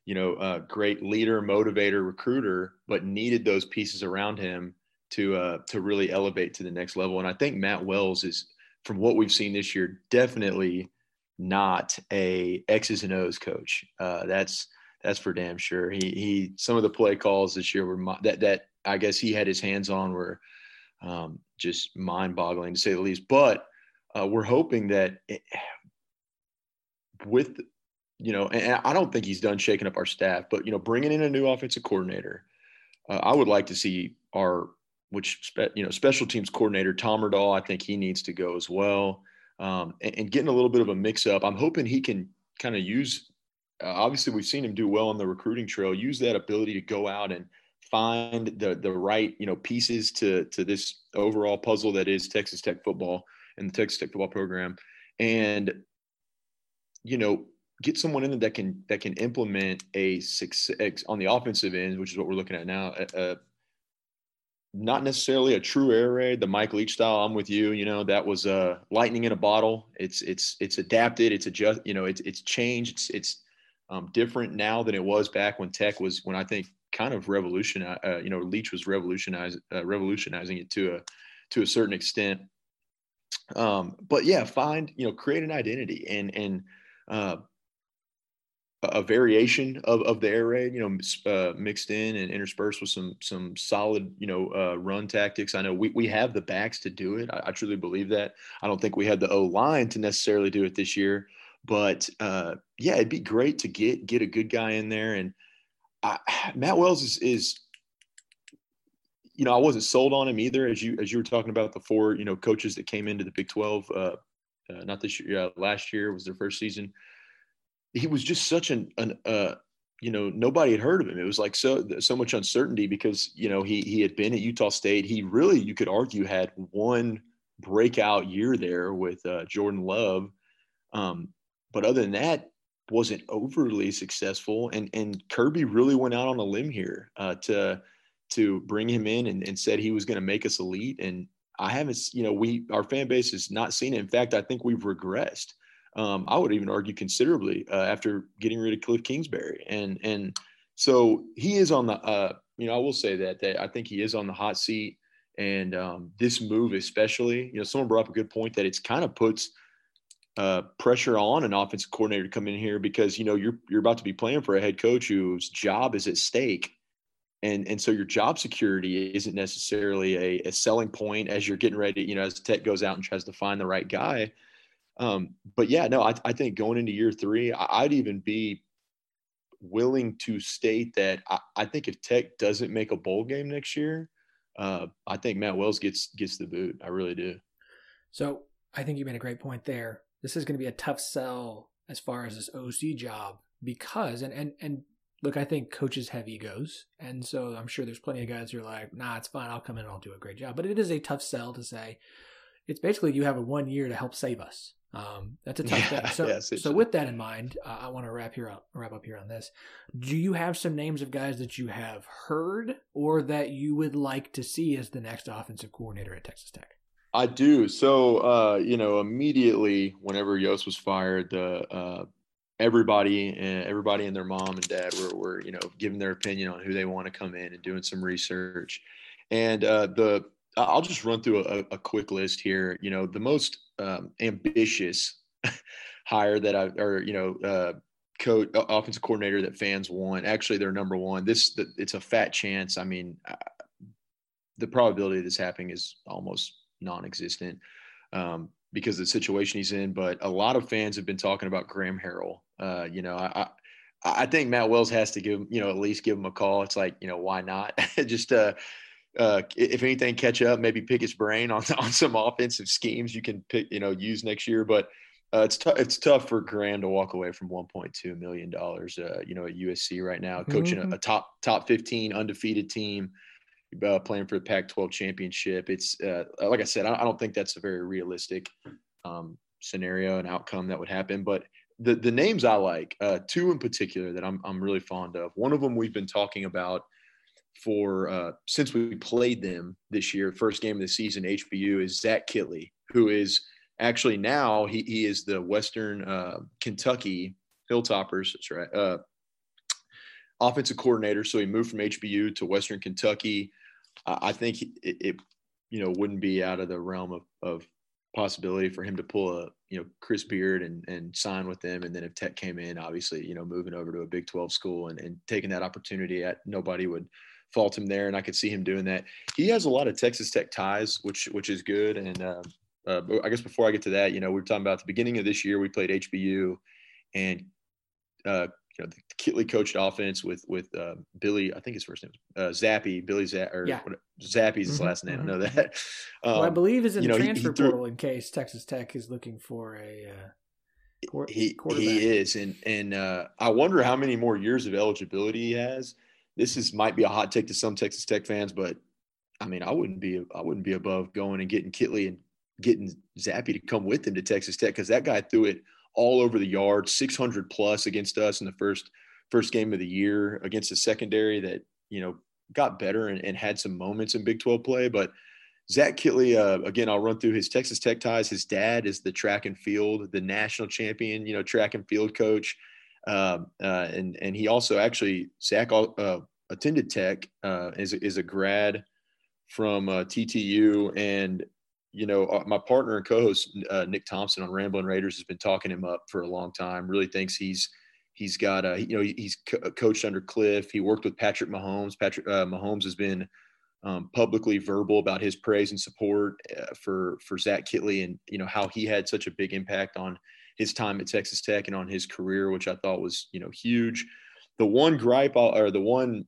you know a great leader, motivator, recruiter, but needed those pieces around him to uh, to really elevate to the next level. And I think Matt Wells is, from what we've seen this year, definitely not a X's and O's coach. Uh, that's that's for damn sure. He he some of the play calls this year were that that I guess he had his hands on were um, just mind boggling to say the least. But uh, we're hoping that it, with you know, and I don't think he's done shaking up our staff, but you know, bringing in a new offensive coordinator, uh, I would like to see our which you know special teams coordinator Tommerdahl. I think he needs to go as well, um, and, and getting a little bit of a mix up. I'm hoping he can kind of use uh, obviously we've seen him do well on the recruiting trail. Use that ability to go out and find the the right you know pieces to to this overall puzzle that is Texas Tech football and the Texas Tech football program, and you know get someone in there that can that can implement a success on the offensive end, which is what we're looking at now. Uh, not necessarily a true air raid, the Mike Leach style. I'm with you. You know that was uh, lightning in a bottle. It's it's it's adapted. It's adjust. You know it's it's changed. It's it's um, different now than it was back when Tech was when I think kind of revolution. Uh, you know Leach was revolutionizing uh, revolutionizing it to a to a certain extent. Um, but yeah, find you know create an identity and and uh, a variation of, of the air raid, you know, uh, mixed in and interspersed with some some solid, you know, uh, run tactics. I know we, we have the backs to do it. I, I, truly believe that. I don't think we had the O line to necessarily do it this year, but uh, yeah, it'd be great to get get a good guy in there. And I, Matt Wells is is, you know, I wasn't sold on him either. As you as you were talking about the four, you know, coaches that came into the Big Twelve, uh, uh, not this year, last year was their first season he was just such an, an uh, you know nobody had heard of him it was like so so much uncertainty because you know he he had been at utah state he really you could argue had one breakout year there with uh, jordan love um, but other than that wasn't overly successful and and kirby really went out on a limb here uh, to to bring him in and, and said he was going to make us elite and i haven't you know we our fan base has not seen it in fact i think we've regressed um, I would even argue considerably uh, after getting rid of Cliff Kingsbury. And and so he is on the uh, you know I will say that that I think he is on the hot seat. And um, this move, especially, you know, someone brought up a good point that it's kind of puts uh, pressure on an offensive coordinator to come in here because you know you're you're about to be playing for a head coach whose job is at stake, and and so your job security isn't necessarily a, a selling point as you're getting ready. You know, as Tech goes out and tries to find the right guy. Um, but yeah, no, I, I, think going into year three, I, would even be willing to state that I, I, think if Tech doesn't make a bowl game next year, uh, I think Matt Wells gets gets the boot. I really do. So I think you made a great point there. This is going to be a tough sell as far as this OC job because and and and look, I think coaches have egos, and so I'm sure there's plenty of guys who are like, "Nah, it's fine. I'll come in and I'll do a great job." But it is a tough sell to say. It's basically you have a one year to help save us. Um, that's a tough yeah, So, so with that in mind, uh, I want to wrap here up, wrap up here on this. Do you have some names of guys that you have heard or that you would like to see as the next offensive coordinator at Texas Tech? I do. So, uh, you know, immediately whenever Yost was fired, the uh, everybody and everybody and their mom and dad were, were, you know, giving their opinion on who they want to come in and doing some research. And uh, the I'll just run through a, a quick list here. You know, the most um, ambitious hire that I, or you know, uh, coach, offensive coordinator that fans want. Actually, they're number one. This, it's a fat chance. I mean, the probability of this happening is almost non-existent um, because of the situation he's in. But a lot of fans have been talking about Graham Harrell. Uh, you know, I, I think Matt Wells has to give you know at least give him a call. It's like you know why not? Just uh, uh, if anything, catch up, maybe pick his brain on on some offensive schemes you can pick, you know, use next year. But uh, it's tough. It's tough for Graham to walk away from 1.2 million dollars. Uh, you know, at USC right now, coaching mm-hmm. a, a, top top 15 undefeated team, uh, playing for the Pac-12 championship. It's uh, like I said, I, I, don't think that's a very realistic um, scenario and outcome that would happen. But the the names I like, uh, two in particular that I'm I'm really fond of. One of them we've been talking about for uh, since we played them this year, first game of the season, HBU is Zach Kittley, who is actually now he, he is the Western uh, Kentucky Hilltoppers. That's right. Offensive coordinator. So he moved from HBU to Western Kentucky. I think it, it, you know, wouldn't be out of the realm of, of possibility for him to pull a, you know, Chris Beard and, and sign with them. And then if Tech came in, obviously, you know, moving over to a Big 12 school and, and taking that opportunity at nobody would – fault him there, and I could see him doing that. He has a lot of Texas Tech ties, which which is good. And uh, uh, I guess before I get to that, you know, we were talking about the beginning of this year. We played HBU, and uh, you know, the Kittley coached offense with with uh, Billy. I think his first name was uh, Zappe. Billy Zappe, or yeah. Zappe's his mm-hmm, last name. Mm-hmm. I know that. Um, well, I believe is in the know, transfer he, he threw, portal in case Texas Tech is looking for a. Uh, he he is, and and uh, I wonder how many more years of eligibility he has this is might be a hot take to some Texas Tech fans, but I mean, I wouldn't be I wouldn't be above going and getting Kittley and getting Zappe to come with him to Texas Tech because that guy threw it all over the yard, 600 plus against us in the first first game of the year against a secondary that you know got better and, and had some moments in Big 12 play. But Zach Kittley, uh, again, I'll run through his Texas Tech ties. His dad is the track and field, the national champion, you know, track and field coach. Um, uh, and and he also actually Zach uh, attended Tech uh, is is a grad from uh, TTU, and you know uh, my partner and co-host Nick Thompson on Ramblin' Raiders has been talking him up for a long time. Really thinks he's he's got a you know he's co- coached under Cliff. He worked with Patrick Mahomes. Patrick Mahomes has been um, publicly verbal about his praise and support uh, for for Zach Kittley and you know how he had such a big impact on his time at Texas Tech and on his career, which I thought was you know huge. The one gripe or the one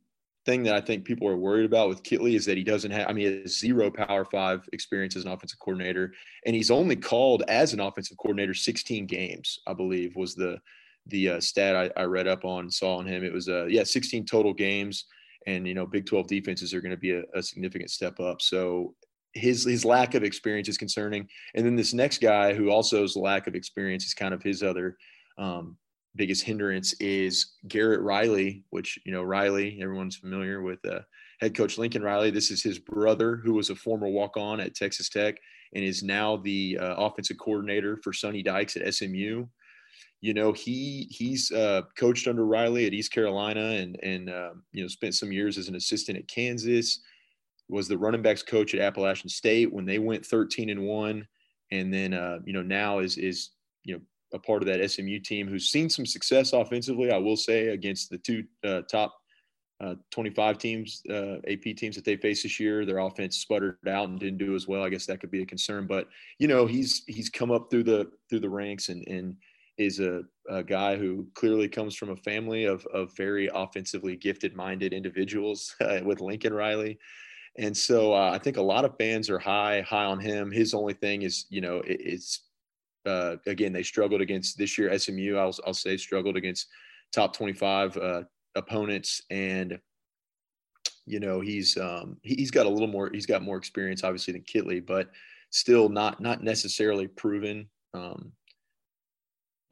thing that I think people are worried about with Kittley is that he doesn't have. I mean, he has zero Power Five experience as an offensive coordinator, and he's only called as an offensive coordinator 16 games, I believe, was the the uh, stat I, I, read up on saw on him. It was uh, yeah 16 total games and you know Big 12 defenses are going to be a, a, significant step up. So his his lack of experience is concerning. And then this next guy who also has lack of experience is kind of his other um, biggest hindrance is Garrett Riley, which you know Riley everyone's familiar with. Uh, head coach Lincoln Riley. This is his brother, who was a former walk-on at Texas Tech and is now the uh, offensive coordinator for Sonny Dykes at SMU you know he he's uh, coached under Riley at East Carolina and and uh, you know spent some years as an assistant at Kansas. Was the running backs coach at Appalachian State when they went 13 and one, and then uh, you know now is is you know a part of that SMU team who's seen some success offensively. I will say against the two uh, top uh, 25 teams, uh, AP teams that they faced this year. Their offense sputtered out and didn't do as well. I guess that could be a concern. But you know, he's he's come up through the through the ranks and and is a, a, guy who clearly comes from a family of, of very offensively gifted minded individuals uh, with Lincoln Riley. And so uh, I think a lot of fans are high, high on him. His only thing is, you know, it, it's, uh, again, they struggled against this year SMU, I'll, I'll say struggled against top 25 uh, opponents. And, you know, he's, um, he, has got a little more, he's got more experience obviously than Kittley, but still not, not necessarily proven. Um,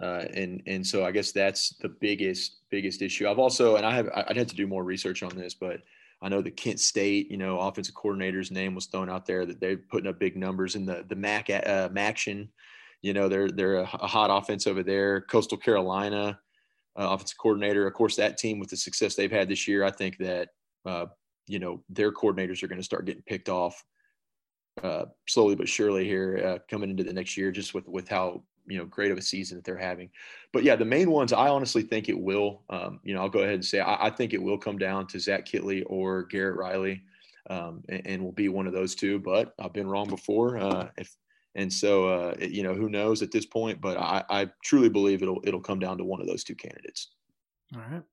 uh, and and so I guess that's the biggest biggest issue. I've also and I have I'd have to do more research on this, but I know the Kent State you know offensive coordinator's name was thrown out there that they're putting up big numbers in the the Mac uh, Maction. You know they're they're a, hot offense over there. Coastal Carolina uh, offensive coordinator. Of course, that team with the success they've had this year, I think that uh, you know their coordinators are going to start getting picked off uh, slowly but surely here uh, coming into the next year, just with with how you know great of a season that they're having. But yeah, the main ones I honestly think it will. Um, you know, I'll go ahead and say I, I, think it will come down to Zach Kittley or Garrett Riley, um, and, and, will be one of those two. But I've been wrong before. Uh, if and so uh, it, you know who knows at this point. But I, I truly believe it'll it'll come down to one of those two candidates. All right.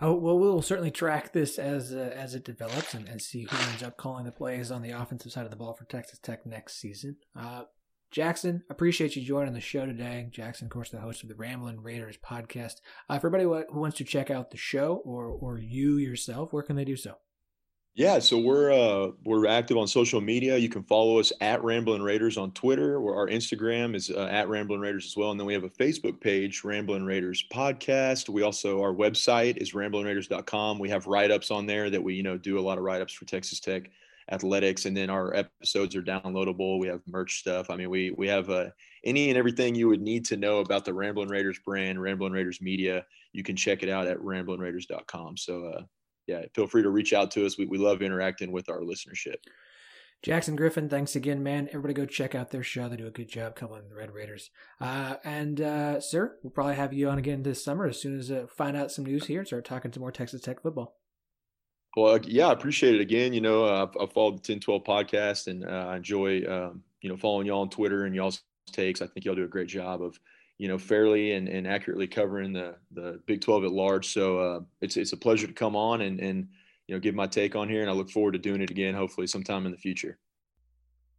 Oh, well, we'll certainly track this as uh, as it develops and, and, see who ends up calling the plays on the offensive side of the ball for Texas Tech next season. Uh, Jackson, appreciate you joining the show today. Jackson, of course, the host of the Ramblin' Raiders podcast. Uh, for everybody who wants to check out the show or or you yourself, where can they do so? Yeah, so we're uh, we're active on social media. You can follow us at Ramblin' Raiders on Twitter, our Instagram is uh, at Ramblin' Raiders as well. And then we have a Facebook page, Ramblin' Raiders Podcast. We also our website is ramblinraiders.com. We have write ups on there that we you know do a lot of write ups for Texas Tech athletics and then our episodes are downloadable we have merch stuff i mean we we have uh, any and everything you would need to know about the ramblin' raiders brand ramblin' raiders media you can check it out at ramblinraiders.com so uh, yeah feel free to reach out to us we, we love interacting with our listenership Jackson Griffon, thanks again, man. Everybody go check out their show. They do a good job covering the Red Raiders. Uh, and, uh, sir, we'll probably have you on again this summer as soon as uh, find out some news here and start talking to more Texas Tech football. Well, yeah, I appreciate it again. You know, I've, I've followed the 1012 podcast and uh, I enjoy, um, you know, following y'all on Twitter and y'all's takes. I think y'all do a great job of, you know, fairly and, and accurately covering the, the Big 12 at large. So uh, it's, it's a pleasure to come on and, and, you know, give my take on here. And I look forward to doing it again, hopefully sometime in the future.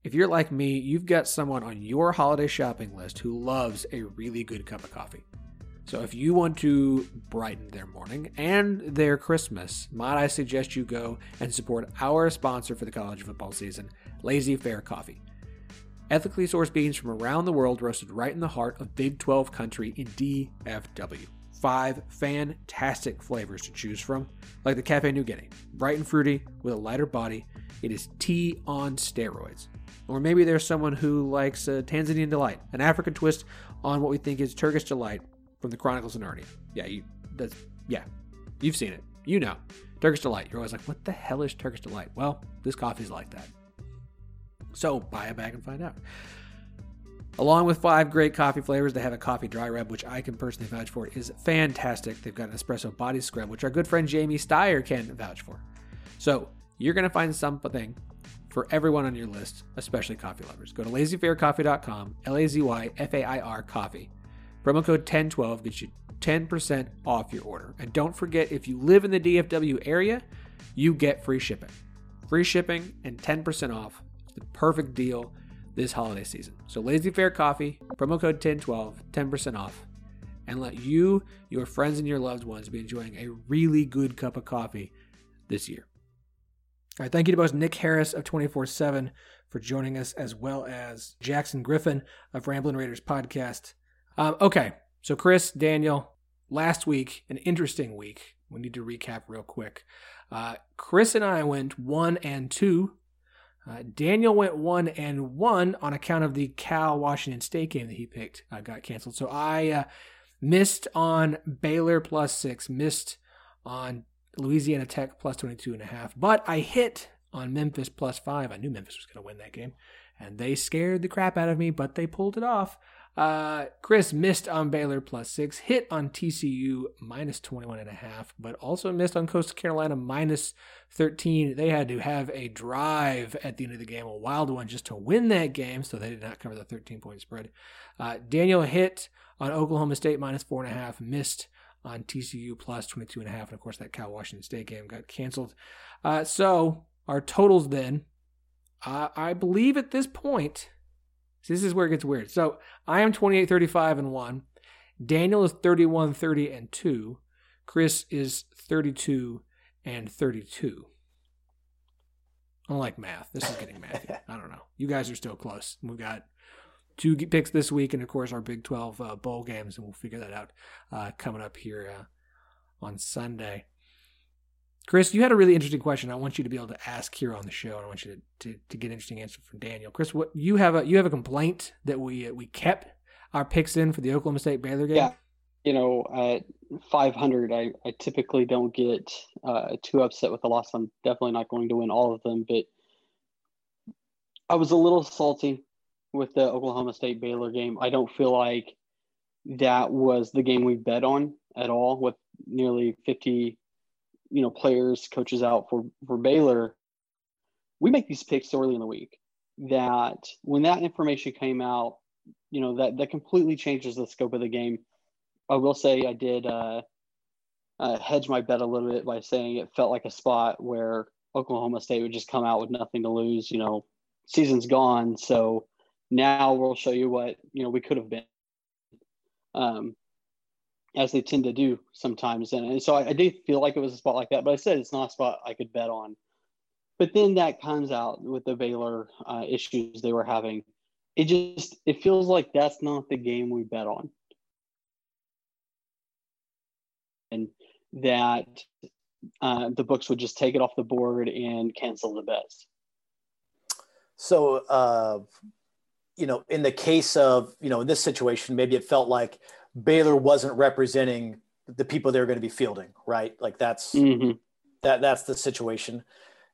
If you're like me, you've got someone on your holiday shopping list who loves a really good cup of coffee. So if you want to brighten their morning and their Christmas, might I suggest you go and support our sponsor for the college football season, Lazy Fair Coffee. Ethically sourced beans from around the world roasted right in the heart of Big 12 country in DFW. Five fantastic flavors to choose from, like the Cafe New Guinea, bright and fruity with a lighter body. It is tea on steroids. Or maybe there's someone who likes a Tanzanian delight, an African twist on what we think is Turkish delight from the Chronicles of Narnia. Yeah, you that's yeah. You've seen it. You know. Turkish delight. You're always like, what the hell is Turkish delight? Well, this coffee's like that. So buy a bag and find out. Along with five great coffee flavors, they have a coffee dry rub, which I can personally vouch for is fantastic. They've got an espresso body scrub, which our good friend Jamie Steyer can vouch for. So you're going to find something for everyone on your list, especially coffee lovers. Go to lazyfaircoffee.com, L A Z Y F A I R coffee. Promo code 1012 gets you 10% off your order. And don't forget, if you live in the DFW area, you get free shipping. Free shipping and 10% off. The perfect deal this holiday season. So Lazy Fair Coffee, promo code 1012, 10% off. And let you, your friends, and your loved ones be enjoying a really good cup of coffee this year. All right, thank you to both Nick Harris of 24 7 for joining us, as well as Jackson Griffon of Ramblin' Raiders podcast. Um, okay, so Chris, Daniel, last week, an interesting week. We need to recap real quick. Uh, Chris and I went one and two. Uh, Daniel went one and one on account of the Cal Washington State game that he picked uh, got canceled. So I uh, missed on Baylor plus six, missed on Louisiana Tech plus 22 and a half. But I hit on Memphis plus five. I knew Memphis was going to win that game. And they scared the crap out of me, but they pulled it off. Uh, Chris missed on Baylor plus six, hit on TCU minus 21 and a half, but also missed on Coastal Carolina minus 13. They had to have a drive at the end of the game, a wild one, just to win that game, so they did not cover the 13 point spread. Uh, Daniel hit on Oklahoma State minus four and a half, missed on TCU plus 22 and a half. And of course, that Cal Washington State game got canceled. Uh, so our totals then, uh, I believe at this point, this is where it gets weird. So I am 28 35 and 1. Daniel is 31 30 and 2. Chris is 32 and 32. I don't like math. This is getting mathy. I don't know. You guys are still close. We've got two picks this week, and of course our Big 12 uh, bowl games, and we'll figure that out uh, coming up here uh, on Sunday. Chris, you had a really interesting question. I want you to be able to ask here on the show, and I want you to, to, to get an interesting answer from Daniel. Chris, what you have a you have a complaint that we uh, we kept our picks in for the Oklahoma State Baylor game. Yeah, you know, at 500, I, I typically don't get uh, too upset with the loss. I'm definitely not going to win all of them, but I was a little salty with the Oklahoma State Baylor game. I don't feel like that was the game we bet on at all with nearly 50 you know players coaches out for for Baylor we make these picks so early in the week that when that information came out you know that that completely changes the scope of the game. I will say I did uh, uh, hedge my bet a little bit by saying it felt like a spot where Oklahoma State would just come out with nothing to lose you know season's gone. So now we'll show you what you know we could have been. Um, as they tend to do sometimes. And, and so I, I, did feel like it was a spot like that but i said it's not a spot i could bet on. But then that comes out with the baylor uh, issues they were having. It just it feels like that's not the game we bet on. And that uh, the books would just take it off the board and cancel the bets. So uh, you know, in the case of, you know, in this situation, maybe it felt like Baylor wasn't representing the people they're going to be fielding, right? Like that's mm-hmm. that that's the situation.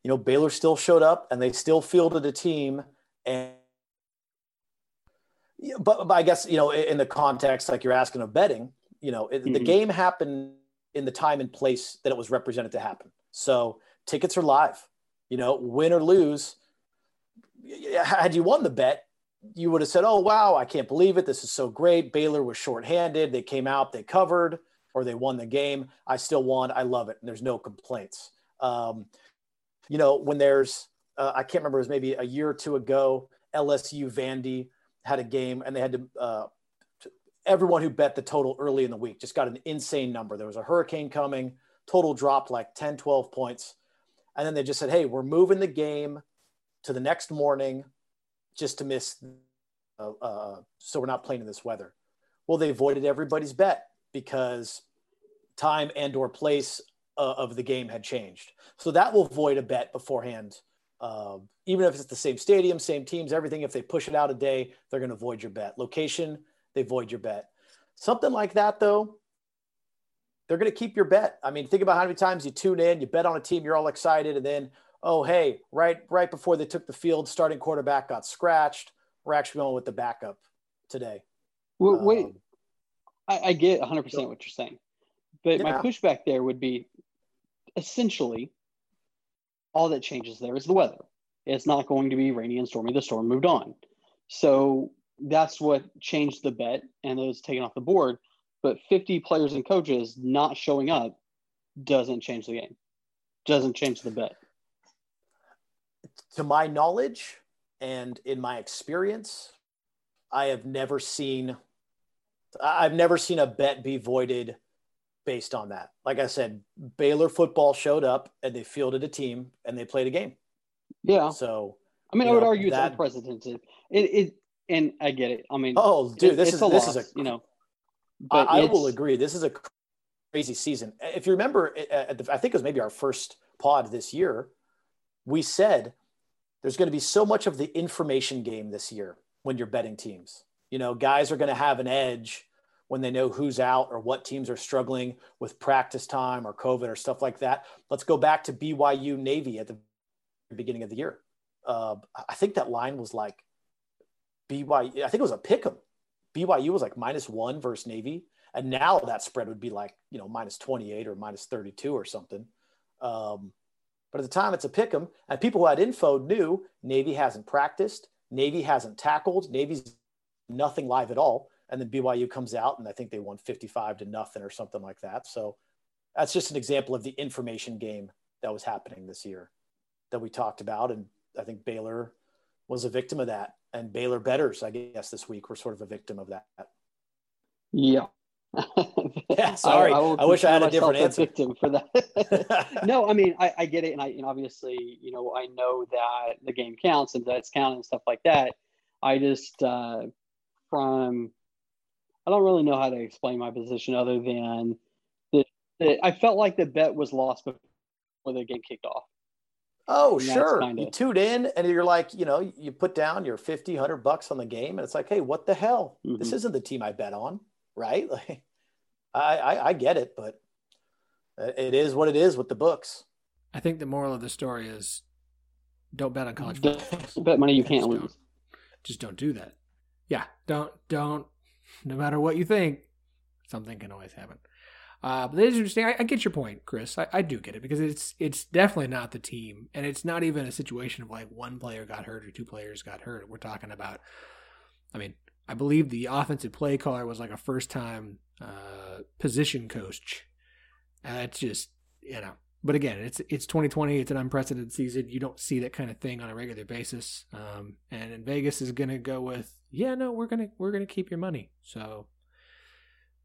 You know, Baylor still showed up and they still fielded a team and but, but I guess, you know, in the context like you're asking of betting, you know, mm-hmm. the game happened in the time and place that it was represented to happen. So tickets are live. You know, win or lose, had you won the bet, you would have said, "Oh wow, I can't believe it! This is so great." Baylor was shorthanded; they came out, they covered, or they won the game. I still won. I love it, and there's no complaints. Um, you know, when there's, uh, I can't remember, it was maybe a year or two ago. LSU Vandy had a game, and they had to, uh, everyone who bet the total early in the week just got an insane number. There was a hurricane coming, total dropped like 10, 12 points. And then they just said, hey, we're moving the game to the next morning just to miss, uh, uh, so we're not playing in this weather. Well, they voided everybody's bet because time and or place uh, of the game had changed. So that will void a bet beforehand. Uh, even if it's the same stadium, same teams, everything, if they push it out a day, they're going to void your bet. Location, they void your bet. Something like that, though, they're going to keep your bet. I mean, think about how many times you tune in, you bet on a team, you're all excited, and then, oh, hey, right, right before they took the field, starting quarterback got scratched. We're actually going with the backup today. Well, wait, um, I, I, get 100 percent what you're saying, but yeah. my pushback there would be essentially all that changes there is the weather. It's not going to be rainy and stormy. The storm moved on, so that's what changed the bet, and it was taken off the board but 50 players and coaches not showing up doesn't change the game, doesn't change the bet. To my knowledge and in my experience, I have never seen I've never seen a bet be voided based on that. Like I said, Baylor football showed up and they fielded a team and they played a game. Yeah. So I mean, I would know, argue that, it's unprecedented. It, it and I get it. I mean, oh, dude, this is this loss, is a you know but I, I will agree. This is a crazy season. If you remember, the, I think it was maybe our first pod this year, we said there's going to be so much of the information game this year when you're betting teams. You know, guys are going to have an edge when they know who's out or what teams are struggling with practice time or COVID or stuff like that. Let's go back to BYU Navy at the beginning of the year. Uh, I think that line was like BYU. I think it was a pick 'em. BYU was like minus one versus Navy. And now that spread would be like, you know, minus 28 or minus 32 or something. Um, but at the time, it's a pick 'em. And people who had info knew Navy hasn't practiced, Navy hasn't tackled, Navy's nothing live at all. And then BYU comes out and I think they won 55 to nothing or something like that. So that's just an example of the information game that was happening this year that we talked about. And I think Baylor was a victim of that and Baylor betters, I guess, this week were sort of a victim of that. Yeah. yeah, sorry. I, I, I wish I had a different answer. Victim for that. no, I mean, I, I, get it, and I and obviously, you know, I know that the game counts and that's counted and stuff like that. I just uh, from I don't really know how to explain my position other than that, that I felt like the bet was lost before the game kicked off. Oh, sure. Kinda... You tuned in and you're like, you know, you put down your 50, 100 bucks on the game and it's like, hey, what the hell? Mm-hmm. This isn't the team I bet on, right? Like, I, I, I get it, but it is what it is with the books. I think the moral of the story is don't bet on college football. bet money you can't just lose. Don't, just don't do that. Yeah, don't, don't, no matter what you think, something can always happen. Uh, but it's interesting. I, I, get your point, Chris. I, I, do get it because it's it's definitely not the team, and it's not even a situation of like one player got hurt or two players got hurt. We're talking about. I mean, I believe the offensive play caller was like a first time uh, position coach. That's just you know. But again, it's it's 2020. It's an unprecedented season. You don't see that kind of thing on a regular basis. Um, and in Vegas is going to go with, yeah, no, we're gonna we're gonna keep your money. So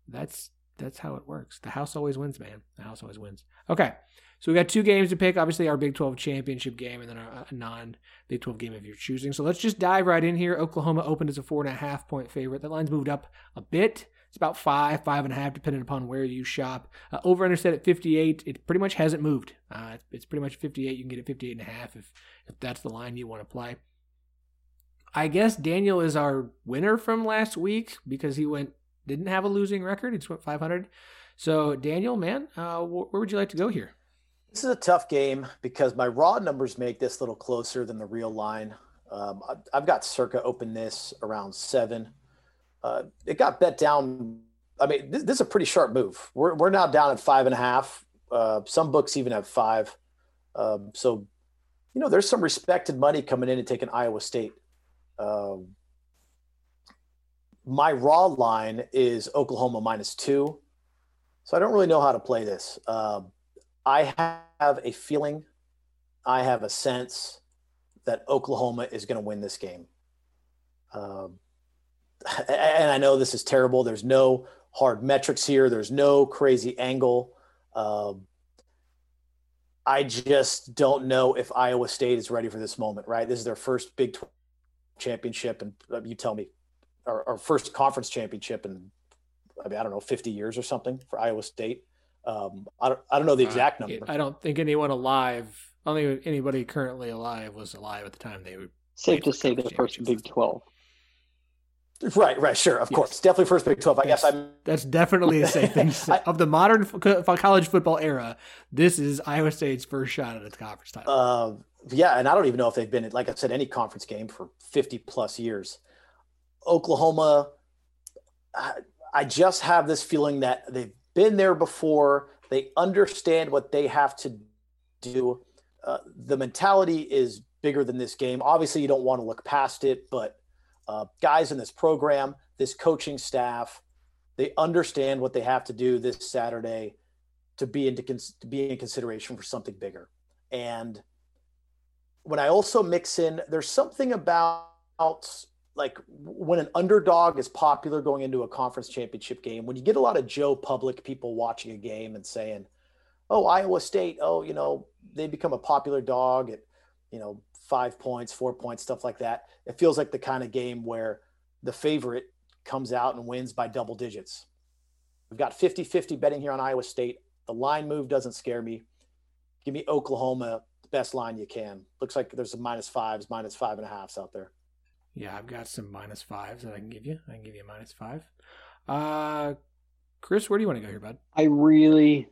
that's that's how it works. The house always wins, man. The house always wins. Okay. So we got two games to pick. Obviously, our Big 12 championship game and then a non Big 12 game if you're choosing. So let's just dive right in here. Oklahoma opened as a four and a half point favorite. That line's moved up a bit. It's about five, five and a half, depending upon where you shop. Uh, over under set at 58. It pretty much hasn't moved. Uh, it's, it's pretty much 58. You can get it 58 and a half if, if that's the line you want to play. I guess Daniel is our winner from last week because he went didn't have a losing record. He just went 500. So, Daniel, man, uh, where would you like to go here? This is a tough game because my raw numbers make this a little closer than the real line. Um, I've got circa open this around seven. Uh, it got bet down. I mean, this, this, is a pretty sharp move. We're, we're now down at five and a half. Uh, some books even have five. Um, so, you know, there's some respected money coming in and taking Iowa State. Um, my raw line is Oklahoma minus two. So I don't really know how to play this. Um, I have a feeling, I have a sense that Oklahoma is going to win this game. Um, and I know this is terrible. There's no hard metrics here. There's no crazy angle. Um, I just don't know if Iowa State is ready for this moment. Right, this is their first Big 12 championship, and uh, you tell me, our, our first conference championship in I mean I don't know 50 years or something for Iowa State. Um, I don't I don't know the uh, exact number. I don't think anyone alive, I don't think anybody currently alive was alive at the time they were. Safe to say the first Big 12. Right, right, sure, of yes. course, definitely first Big Twelve. I that's, guess I'm. That's definitely a safe thing. I, of the modern college football era, this is Iowa State's first shot at its conference title. Uh, yeah, and I don't even know if they've been, like I said, any conference game for fifty plus years. Oklahoma, I, I just have this feeling that they've been there before. They understand what they have to do. Uh, the mentality is bigger than this game. Obviously, you don't want to look past it, but uh, guys in this program, this coaching staff, they understand what they have to do this Saturday to be into to be in consideration for something bigger. And when I also mix in, there's something about like when an underdog is popular going into a conference championship game, when you get a lot of Joe Public people watching a game and saying, "Oh, Iowa State, oh, you know, they become a popular dog at, you know, five points, four points, stuff like that. It feels like the kind of game where the favorite comes out and wins by double digits. We've got 50 50 betting here on Iowa State. The line move doesn't scare me. Give me Oklahoma, the best line you can. Looks like there's some minus fives, minus five and a halfs out there. Yeah, I've got some minus fives that I can give you. I can give you a minus five. Uh, Chris, where do you want to go here, bud? I really,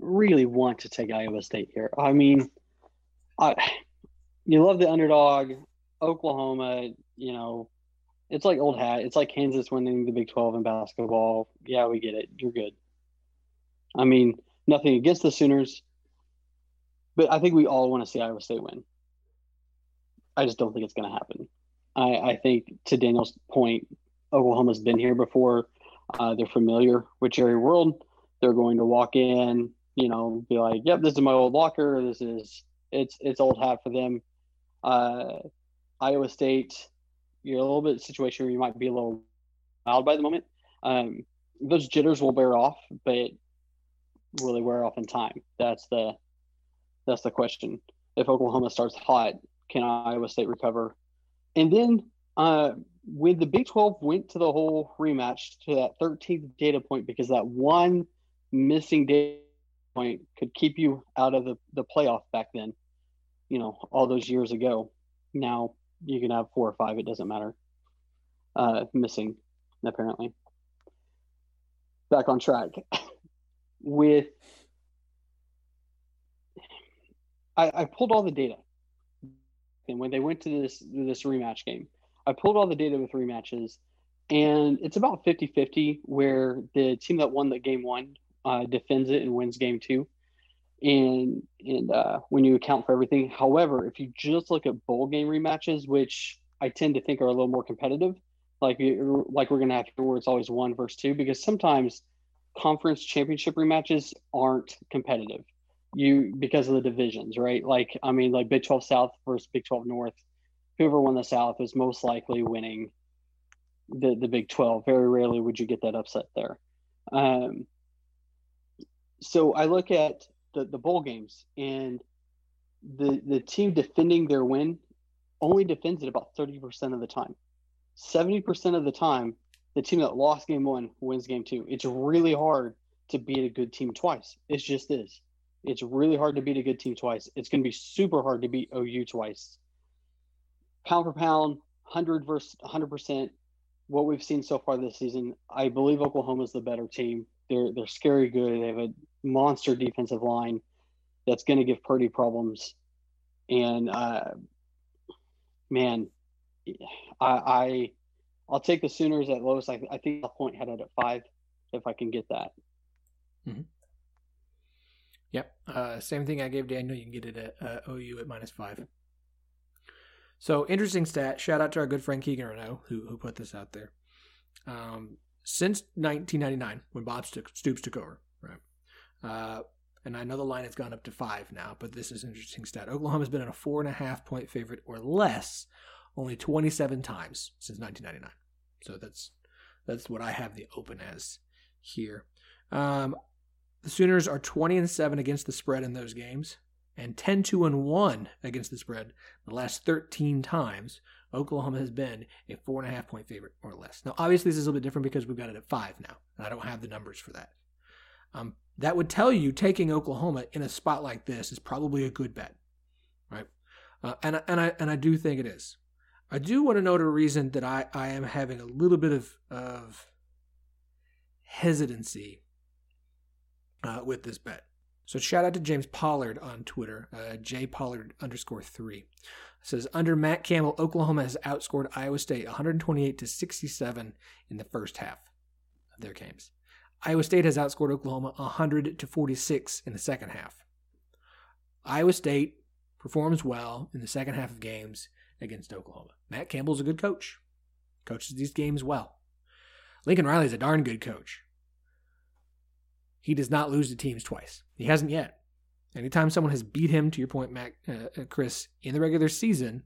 really want to take Iowa State here. I mean, I you love the underdog. Oklahoma, you know, it's like old hat. It's like Kansas winning the Big 12 in basketball. Yeah, we get it. You're good. I mean, nothing against the Sooners, but I think we all want to see Iowa State win. I just don't think it's going to happen. I, I, think, to Daniel's point, Oklahoma's been here before. Uh, they're familiar with Jerry World. They're going to walk in, you know, be like, "Yep, this is my old locker. This is it's it's old hat for them." Uh, Iowa State, you're a little bit situation where you might be a little wild by the moment. Um, those jitters will wear off, but will they wear off in time. That's the that's the question. If Oklahoma starts hot, can Iowa State recover? And then uh, when the Big 12 went to the whole rematch to that 13th data point, because that one missing data point could keep you out of the, the playoff back then you know, all those years ago. Now you can have four or five, it doesn't matter. Uh, missing, apparently. Back on track. With I, I pulled all the data. And when they went to this this rematch game, I pulled all the data with rematches, and it's about 50-50 where the team that won the game one uh, defends it and wins game two and and uh, when you account for everything. However, if you just look at bowl game rematches, which I tend to think are a little more competitive, like like we're gonna have to where it's always one versus two, because sometimes conference championship rematches aren't competitive. You because of the divisions, right? Like I mean, like Big Twelve South versus Big Twelve North. Whoever won the South is most likely winning the the Big Twelve. Very rarely would you get that upset there. Um, so I look at the, the bowl games and the the team defending their win only defends it about 30% of the time 70% of the time the team that lost game one wins game two it's really hard to beat a good team twice it just is it's really hard to beat a good team twice it's going to be super hard to beat ou twice pound for pound 100 versus 100% what we've seen so far this season i believe oklahoma's the better team they're they're scary good they have a monster defensive line that's going to give Purdy problems. And uh, man, I, I I'll take the Sooners at lowest. I, I think the point headed at five if I can get that. Mm-hmm. Yep. Uh, same thing I gave Daniel. You can get it at uh, OU at minus five. So interesting stat. Shout out to our good friend Keegan Renault who who put this out there. Um, since 1999, when Bob Stoops took over, right? Uh, and I know the line has gone up to five now, but this is interesting stat. Oklahoma's been a four and a half point favorite or less only 27 times since 1999. So that's that's what I have the open as here. Um, the Sooners are 20 and 7 against the spread in those games and 10 2 and 1 against the spread the last 13 times. Oklahoma has been a four and a half point favorite or less. Now, obviously, this is a little bit different because we've got it at five now, and I don't have the numbers for that. Um, that would tell you taking Oklahoma in a spot like this is probably a good bet, right? Uh, and and I and I do think it is. I do want to note a reason that I, I am having a little bit of of hesitancy uh, with this bet. So shout out to James Pollard on Twitter, uh, J Pollard underscore three. Says under Matt Campbell, Oklahoma has outscored Iowa State 128 to 67 in the first half of their games. Iowa State has outscored Oklahoma 100 to 46 in the second half. Iowa State performs well in the second half of games against Oklahoma. Matt Campbell's a good coach, coaches these games well. Lincoln Riley's a darn good coach. He does not lose to teams twice. He hasn't yet. Anytime someone has beat him, to your point, Mac, uh, uh Chris, in the regular season,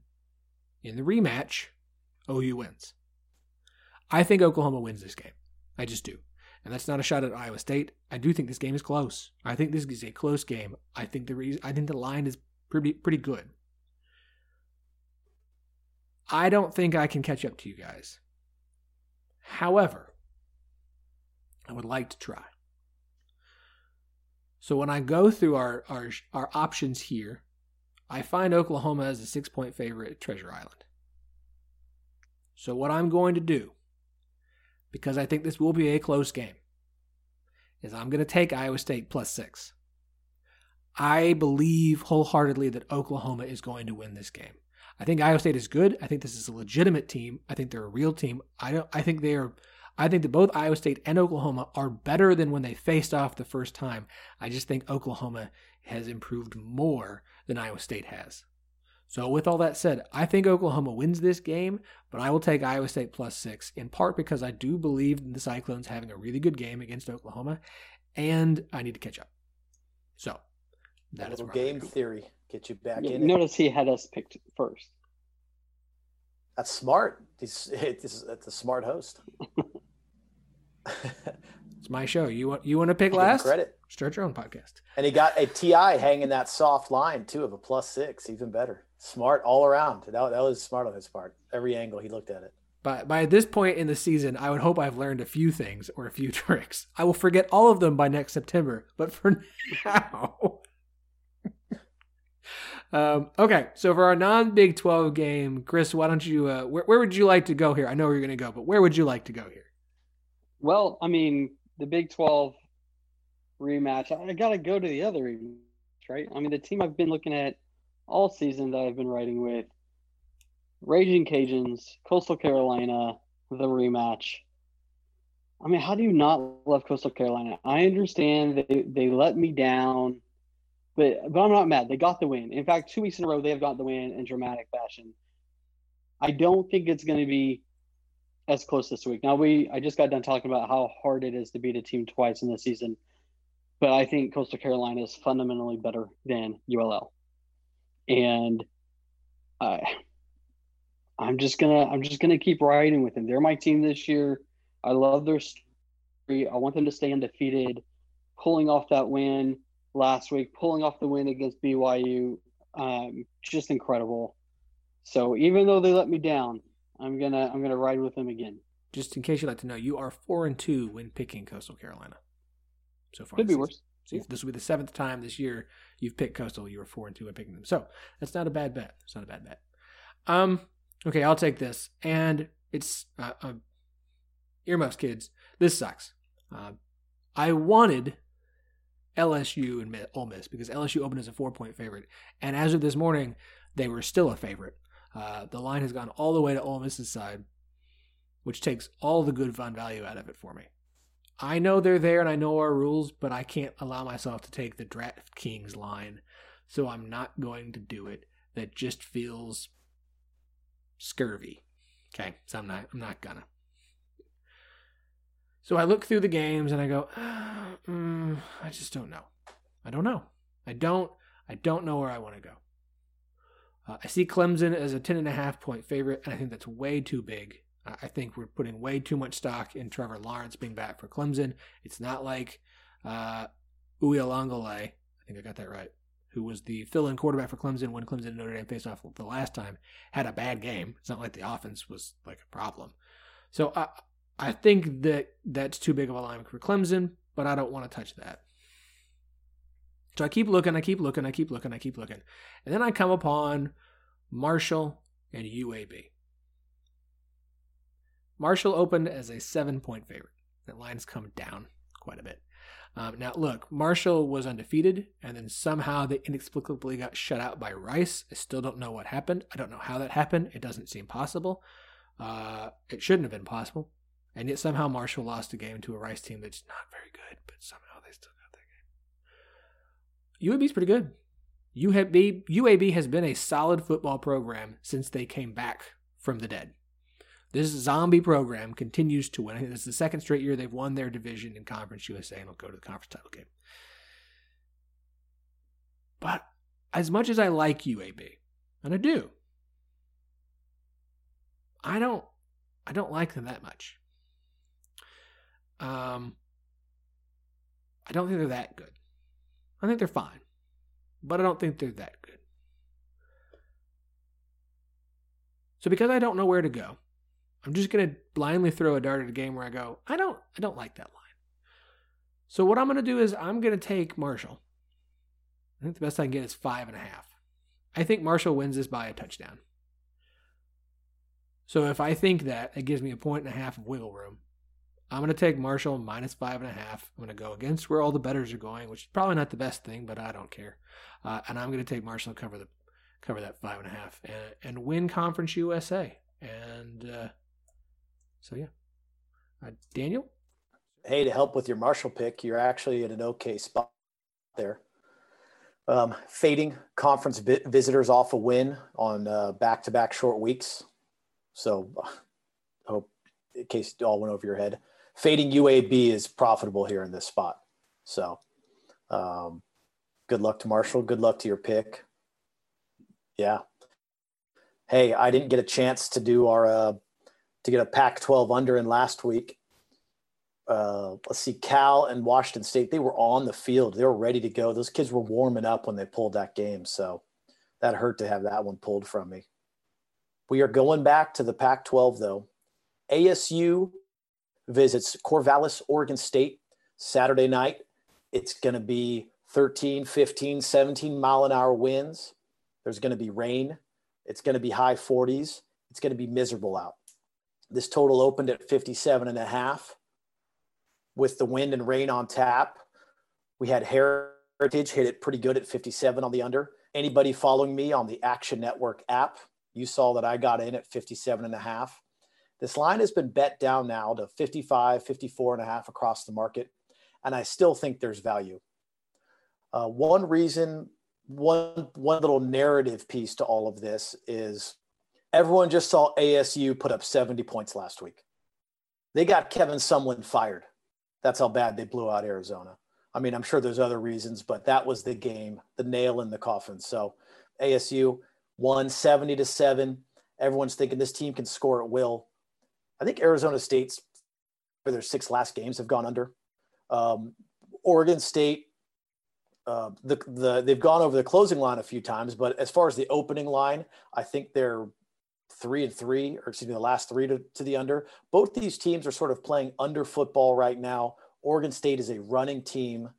in the rematch, OU wins. I think Oklahoma wins this game. I just do. And that's not a shot at Iowa State. I do think this game is close. I think this is a close game. I think the reason, I think the line is pretty pretty good. I don't think I can catch up to you guys. However, I would like to try. So when I go through our, our, our options here, I find Oklahoma as a six point favorite at Treasure Island. So what I'm going to do, because I think this will be a close game, is I'm going to take Iowa State plus six. I believe wholeheartedly that Oklahoma is going to win this game. I think Iowa State is good. I think this is a legitimate team. I think they're a real team. I don't. I think they are. I think that both Iowa State and Oklahoma are better than when they faced off the first time. I just think Oklahoma has improved more than Iowa State has. So, with all that said, I think Oklahoma wins this game, but I will take Iowa State plus six, in part because I do believe the Cyclones having a really good game against Oklahoma, and I need to catch up. So, that is game theory. Get you back yeah, in. Notice it. he had us picked first. That's smart. He's it's, it's a smart host. it's my show. You want you want to pick last? Credit. Start your own podcast. And he got a TI hanging that soft line too of a plus six, even better. Smart all around. That, that was smart on his part. Every angle he looked at it. But by this point in the season, I would hope I've learned a few things or a few tricks. I will forget all of them by next September. But for now, um, okay, so for our non Big 12 game, Chris, why don't you, uh, where, where would you like to go here? I know where you're going to go, but where would you like to go here? Well, I mean, the Big 12 rematch, I got to go to the other rematch, right? I mean, the team I've been looking at all season that I've been writing with Raging Cajuns, Coastal Carolina, the rematch. I mean, how do you not love Coastal Carolina? I understand they, they let me down but but I'm not mad. They got the win. In fact, two weeks in a row they have got the win in dramatic fashion. I don't think it's going to be as close this week. Now we I just got done talking about how hard it is to beat a team twice in the season, but I think Coastal Carolina is fundamentally better than ULL, and I I'm just gonna I'm just gonna keep riding with them. They're my team this year. I love their story. I want them to stay undefeated, pulling off that win last week, pulling off the win against BYU. Um, just incredible. So even though they let me down, I'm gonna I'm gonna ride with them again. Just in case you'd like to know, you are four and two when picking Coastal Carolina. So far, could be worse. So yeah. this will be the seventh time this year you've picked Coastal. You were four and two when picking them. So that's not a bad bet. It's not a bad bet. Um. Okay, I'll take this, and it's uh, uh, earmuffs, kids. This sucks. Uh, I wanted LSU and Ole Miss because LSU opened as a four point favorite. And as of this morning, they were still a favorite. Uh, the line has gone all the way to Ole Miss's side, which takes all the good fun value out of it for me. I know they're there and I know our rules, but I can't allow myself to take the DraftKings line, so I'm not going to do it. That just feels scurvy. Okay, so I'm not. I'm not gonna. So I look through the games and I go, mm, I just don't know. I don't know. I don't. I don't know where I want to go. Uh, I see Clemson as a ten and a half point favorite, and I think that's way too big. I think we're putting way too much stock in Trevor Lawrence being back for Clemson. It's not like uh, Uiagalelei, I think I got that right, who was the fill-in quarterback for Clemson when Clemson and Notre Dame faced off the last time, had a bad game. It's not like the offense was like a problem. So I, I think that that's too big of a line for Clemson, but I don't want to touch that. So I keep looking, I keep looking, I keep looking, I keep looking. And then I come upon Marshall and UAB. Marshall opened as a seven point favorite. That line's come down quite a bit. Um, now, look, Marshall was undefeated, and then somehow they inexplicably got shut out by Rice. I still don't know what happened. I don't know how that happened. It doesn't seem possible. Uh, it shouldn't have been possible. And yet somehow Marshall lost a game to a Rice team that's not very good, but somehow they still got that game. UAB's pretty good. UAB, UAB has been a solid football program since they came back from the dead. This zombie program continues to win. It's the second straight year they've won their division in Conference USA and will go to the conference title game. But as much as I like UAB, and I do, I don't I don't like them that much. Um I don't think they're that good. I think they're fine. But I don't think they're that good. So because I don't know where to go, I'm just to blindly throw a dart at a game where I go, I don't, I don't like that line. So what I'm to do is I'm to take Marshall. I think the best I can get is five and a half. I think Marshall wins this by a touchdown. So if I think that, it gives me a point and a half of wiggle room. I'm going to take Marshall minus five and a half. I'm going to go against where all the bettors are going, which is probably not the best thing, but I don't care. Uh, and I'm going to take Marshall cover the cover that five and a half and, and win Conference USA. And uh, so yeah, uh, Daniel. Hey, to help with your Marshall pick, you're actually in an okay spot there. Um, fading conference vi- visitors off a win on uh, back-to-back short weeks. So, hope in case it all went over your head, fading UAB is profitable here in this spot. So, um, good luck to Marshall. Good luck to your pick. Yeah. Hey, I didn't get a chance to do our uh, to get a Pac 12 under in last week. Uh, let's see, Cal and Washington State, they were on the field. They were ready to go. Those kids were warming up when they pulled that game. So that hurt to have that one pulled from me. We are going back to the Pac 12, though. ASU visits Corvallis, Oregon State Saturday night. It's going to be 13, 15, 17 mile an hour winds. There's going to be rain. It's going to be high 40s. It's going to be miserable out. This total opened at 57 and a half with the wind and rain on tap. We had Heritage hit it pretty good at 57 on the under. Anybody following me on the Action Network app, you saw that I got in at 57 and a half. This line has been bet down now to 55, 54 and a half across the market. And I still think there's value. Uh, one reason, one, one little narrative piece to all of this is Everyone just saw ASU put up 70 points last week. They got Kevin Sumlin fired. That's how bad they blew out Arizona. I mean, I'm sure there's other reasons, but that was the game, the nail in the coffin. So ASU won 70 to 7. Everyone's thinking this team can score at will. I think Arizona State's for their six last games have gone under. Um, Oregon State, uh, the the they've gone over the closing line a few times, but as far as the opening line, I think they're three and three, or excuse me, the last three to, to the under. Both these teams are sort of playing under football right now. Oregon State is a running team.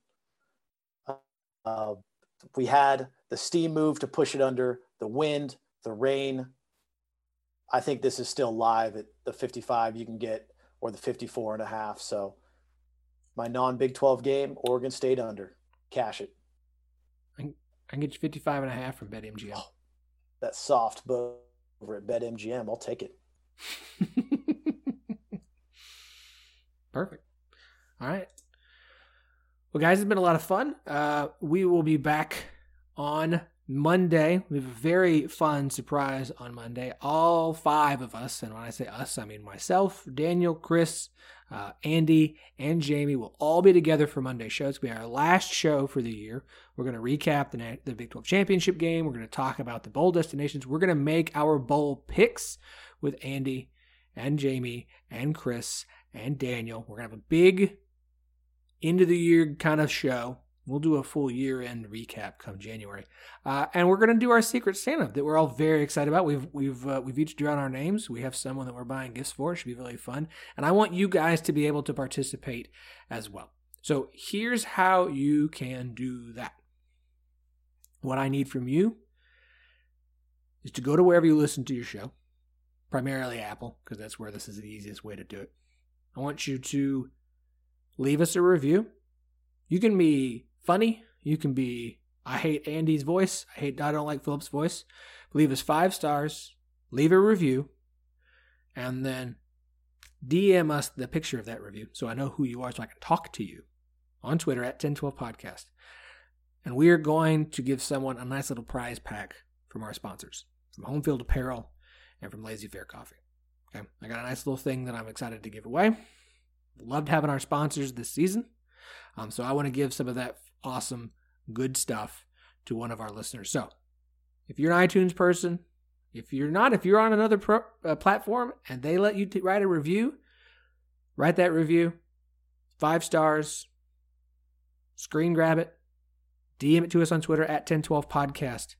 Uh, we had the steam move to push it under, the wind, the rain. I think this is still live at the 55 you can get or the 54 and a half. So my non Big 12 game, Oregon State under. Cash it. I can get you 55 and a half from BetMGM. Oh, that's soft, but over at BetMGM. I'll take it. Perfect. All right. Well, guys, it's been a lot of fun. Uh, we will be back on Monday. We have a very fun surprise on Monday. All five of us, and when I say us, I mean myself, Daniel, Chris, uh, Andy, and Jamie will all be together for Monday show. It's going to be our last show for the year. We're going to recap the, the Big 12 championship game. We're going to talk about the bowl destinations. We're going to make our bowl picks with Andy and Jamie and Chris and Daniel. We're going to have a big end of the year kind of show. We'll do a full year end recap come January, uh, and we're going to do our Secret Santa that we're all very excited about. We've we've uh, we've each drawn our names. We have someone that we're buying gifts for. It should be really fun, and I want you guys to be able to participate as well. So here's how you can do that. What I need from you is to go to wherever you listen to your show, primarily Apple, because that's where this is the easiest way to do it. I want you to leave us a review. You can be funny. You can be, I hate Andy's voice. I hate, I don't like Phillip's voice. Leave us five stars. Leave a review. And then DM us the picture of that review so I know who you are so I can talk to you on Twitter at 1012 Podcast. And we are going to give someone a nice little prize pack from our sponsors, from Homefield Apparel and from Lazy Fair Coffee. Okay, I got a nice little thing that I'm excited to give away. Loved having our sponsors this season. Um, so I want to give some of that awesome, good stuff to one of our listeners. So if you're an iTunes person, if you're not, if you're on another pro, uh, platform and they let you t- write a review, write that review, five stars, screen grab it, DM it to us on Twitter at 1012 podcast,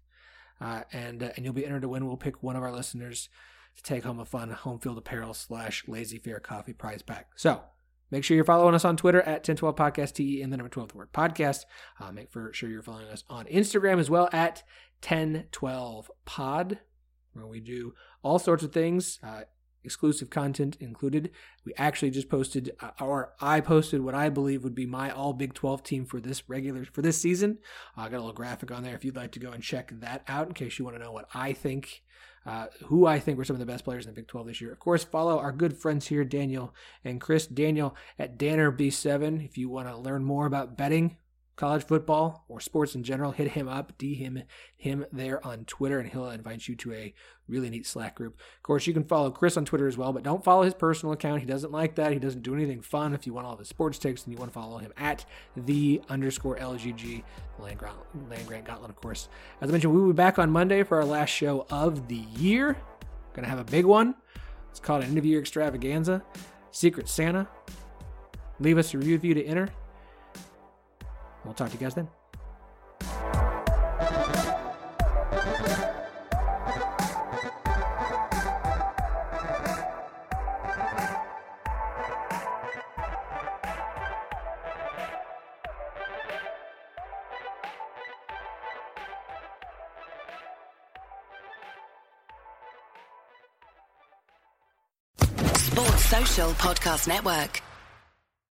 uh, and uh, and you'll be entered to win. We'll pick one of our listeners to take home a fun Homefield Apparel slash lazy fair coffee prize pack. So Make sure you're following us on Twitter at 1012 Podcast TE and the number 12 the word podcast. Uh, make for sure you're following us on Instagram as well at 1012 Pod, where we do all sorts of things, uh, exclusive content included. We actually just posted, uh, or I posted what I believe would be my all Big 12 team for this regular, for this season. I got a little graphic on there if you'd like to go and check that out in case you want to know what I think uh, who I think were some of the best players in the Big 12 this year. Of course, follow our good friends here, Daniel and Chris. Daniel at Danner B7. If you want to learn more about betting, college football or sports in general, hit him up, D him him there on Twitter, and he'll invite you to a really neat Slack group. Of course, you can follow Chris on Twitter as well, but don't follow his personal account. He doesn't like that. He doesn't do anything fun. If you want all his sports takes, then you want to follow him at the underscore LGG Land Grant, Land Grant Gauntlet, of course. As I mentioned, we will be back on Monday for our last show of the year. Gonna have a big one. It's called an interview extravaganza. Secret Santa. Leave us a review to enter. We'll talk to you guys then. Sports Social Podcast Network.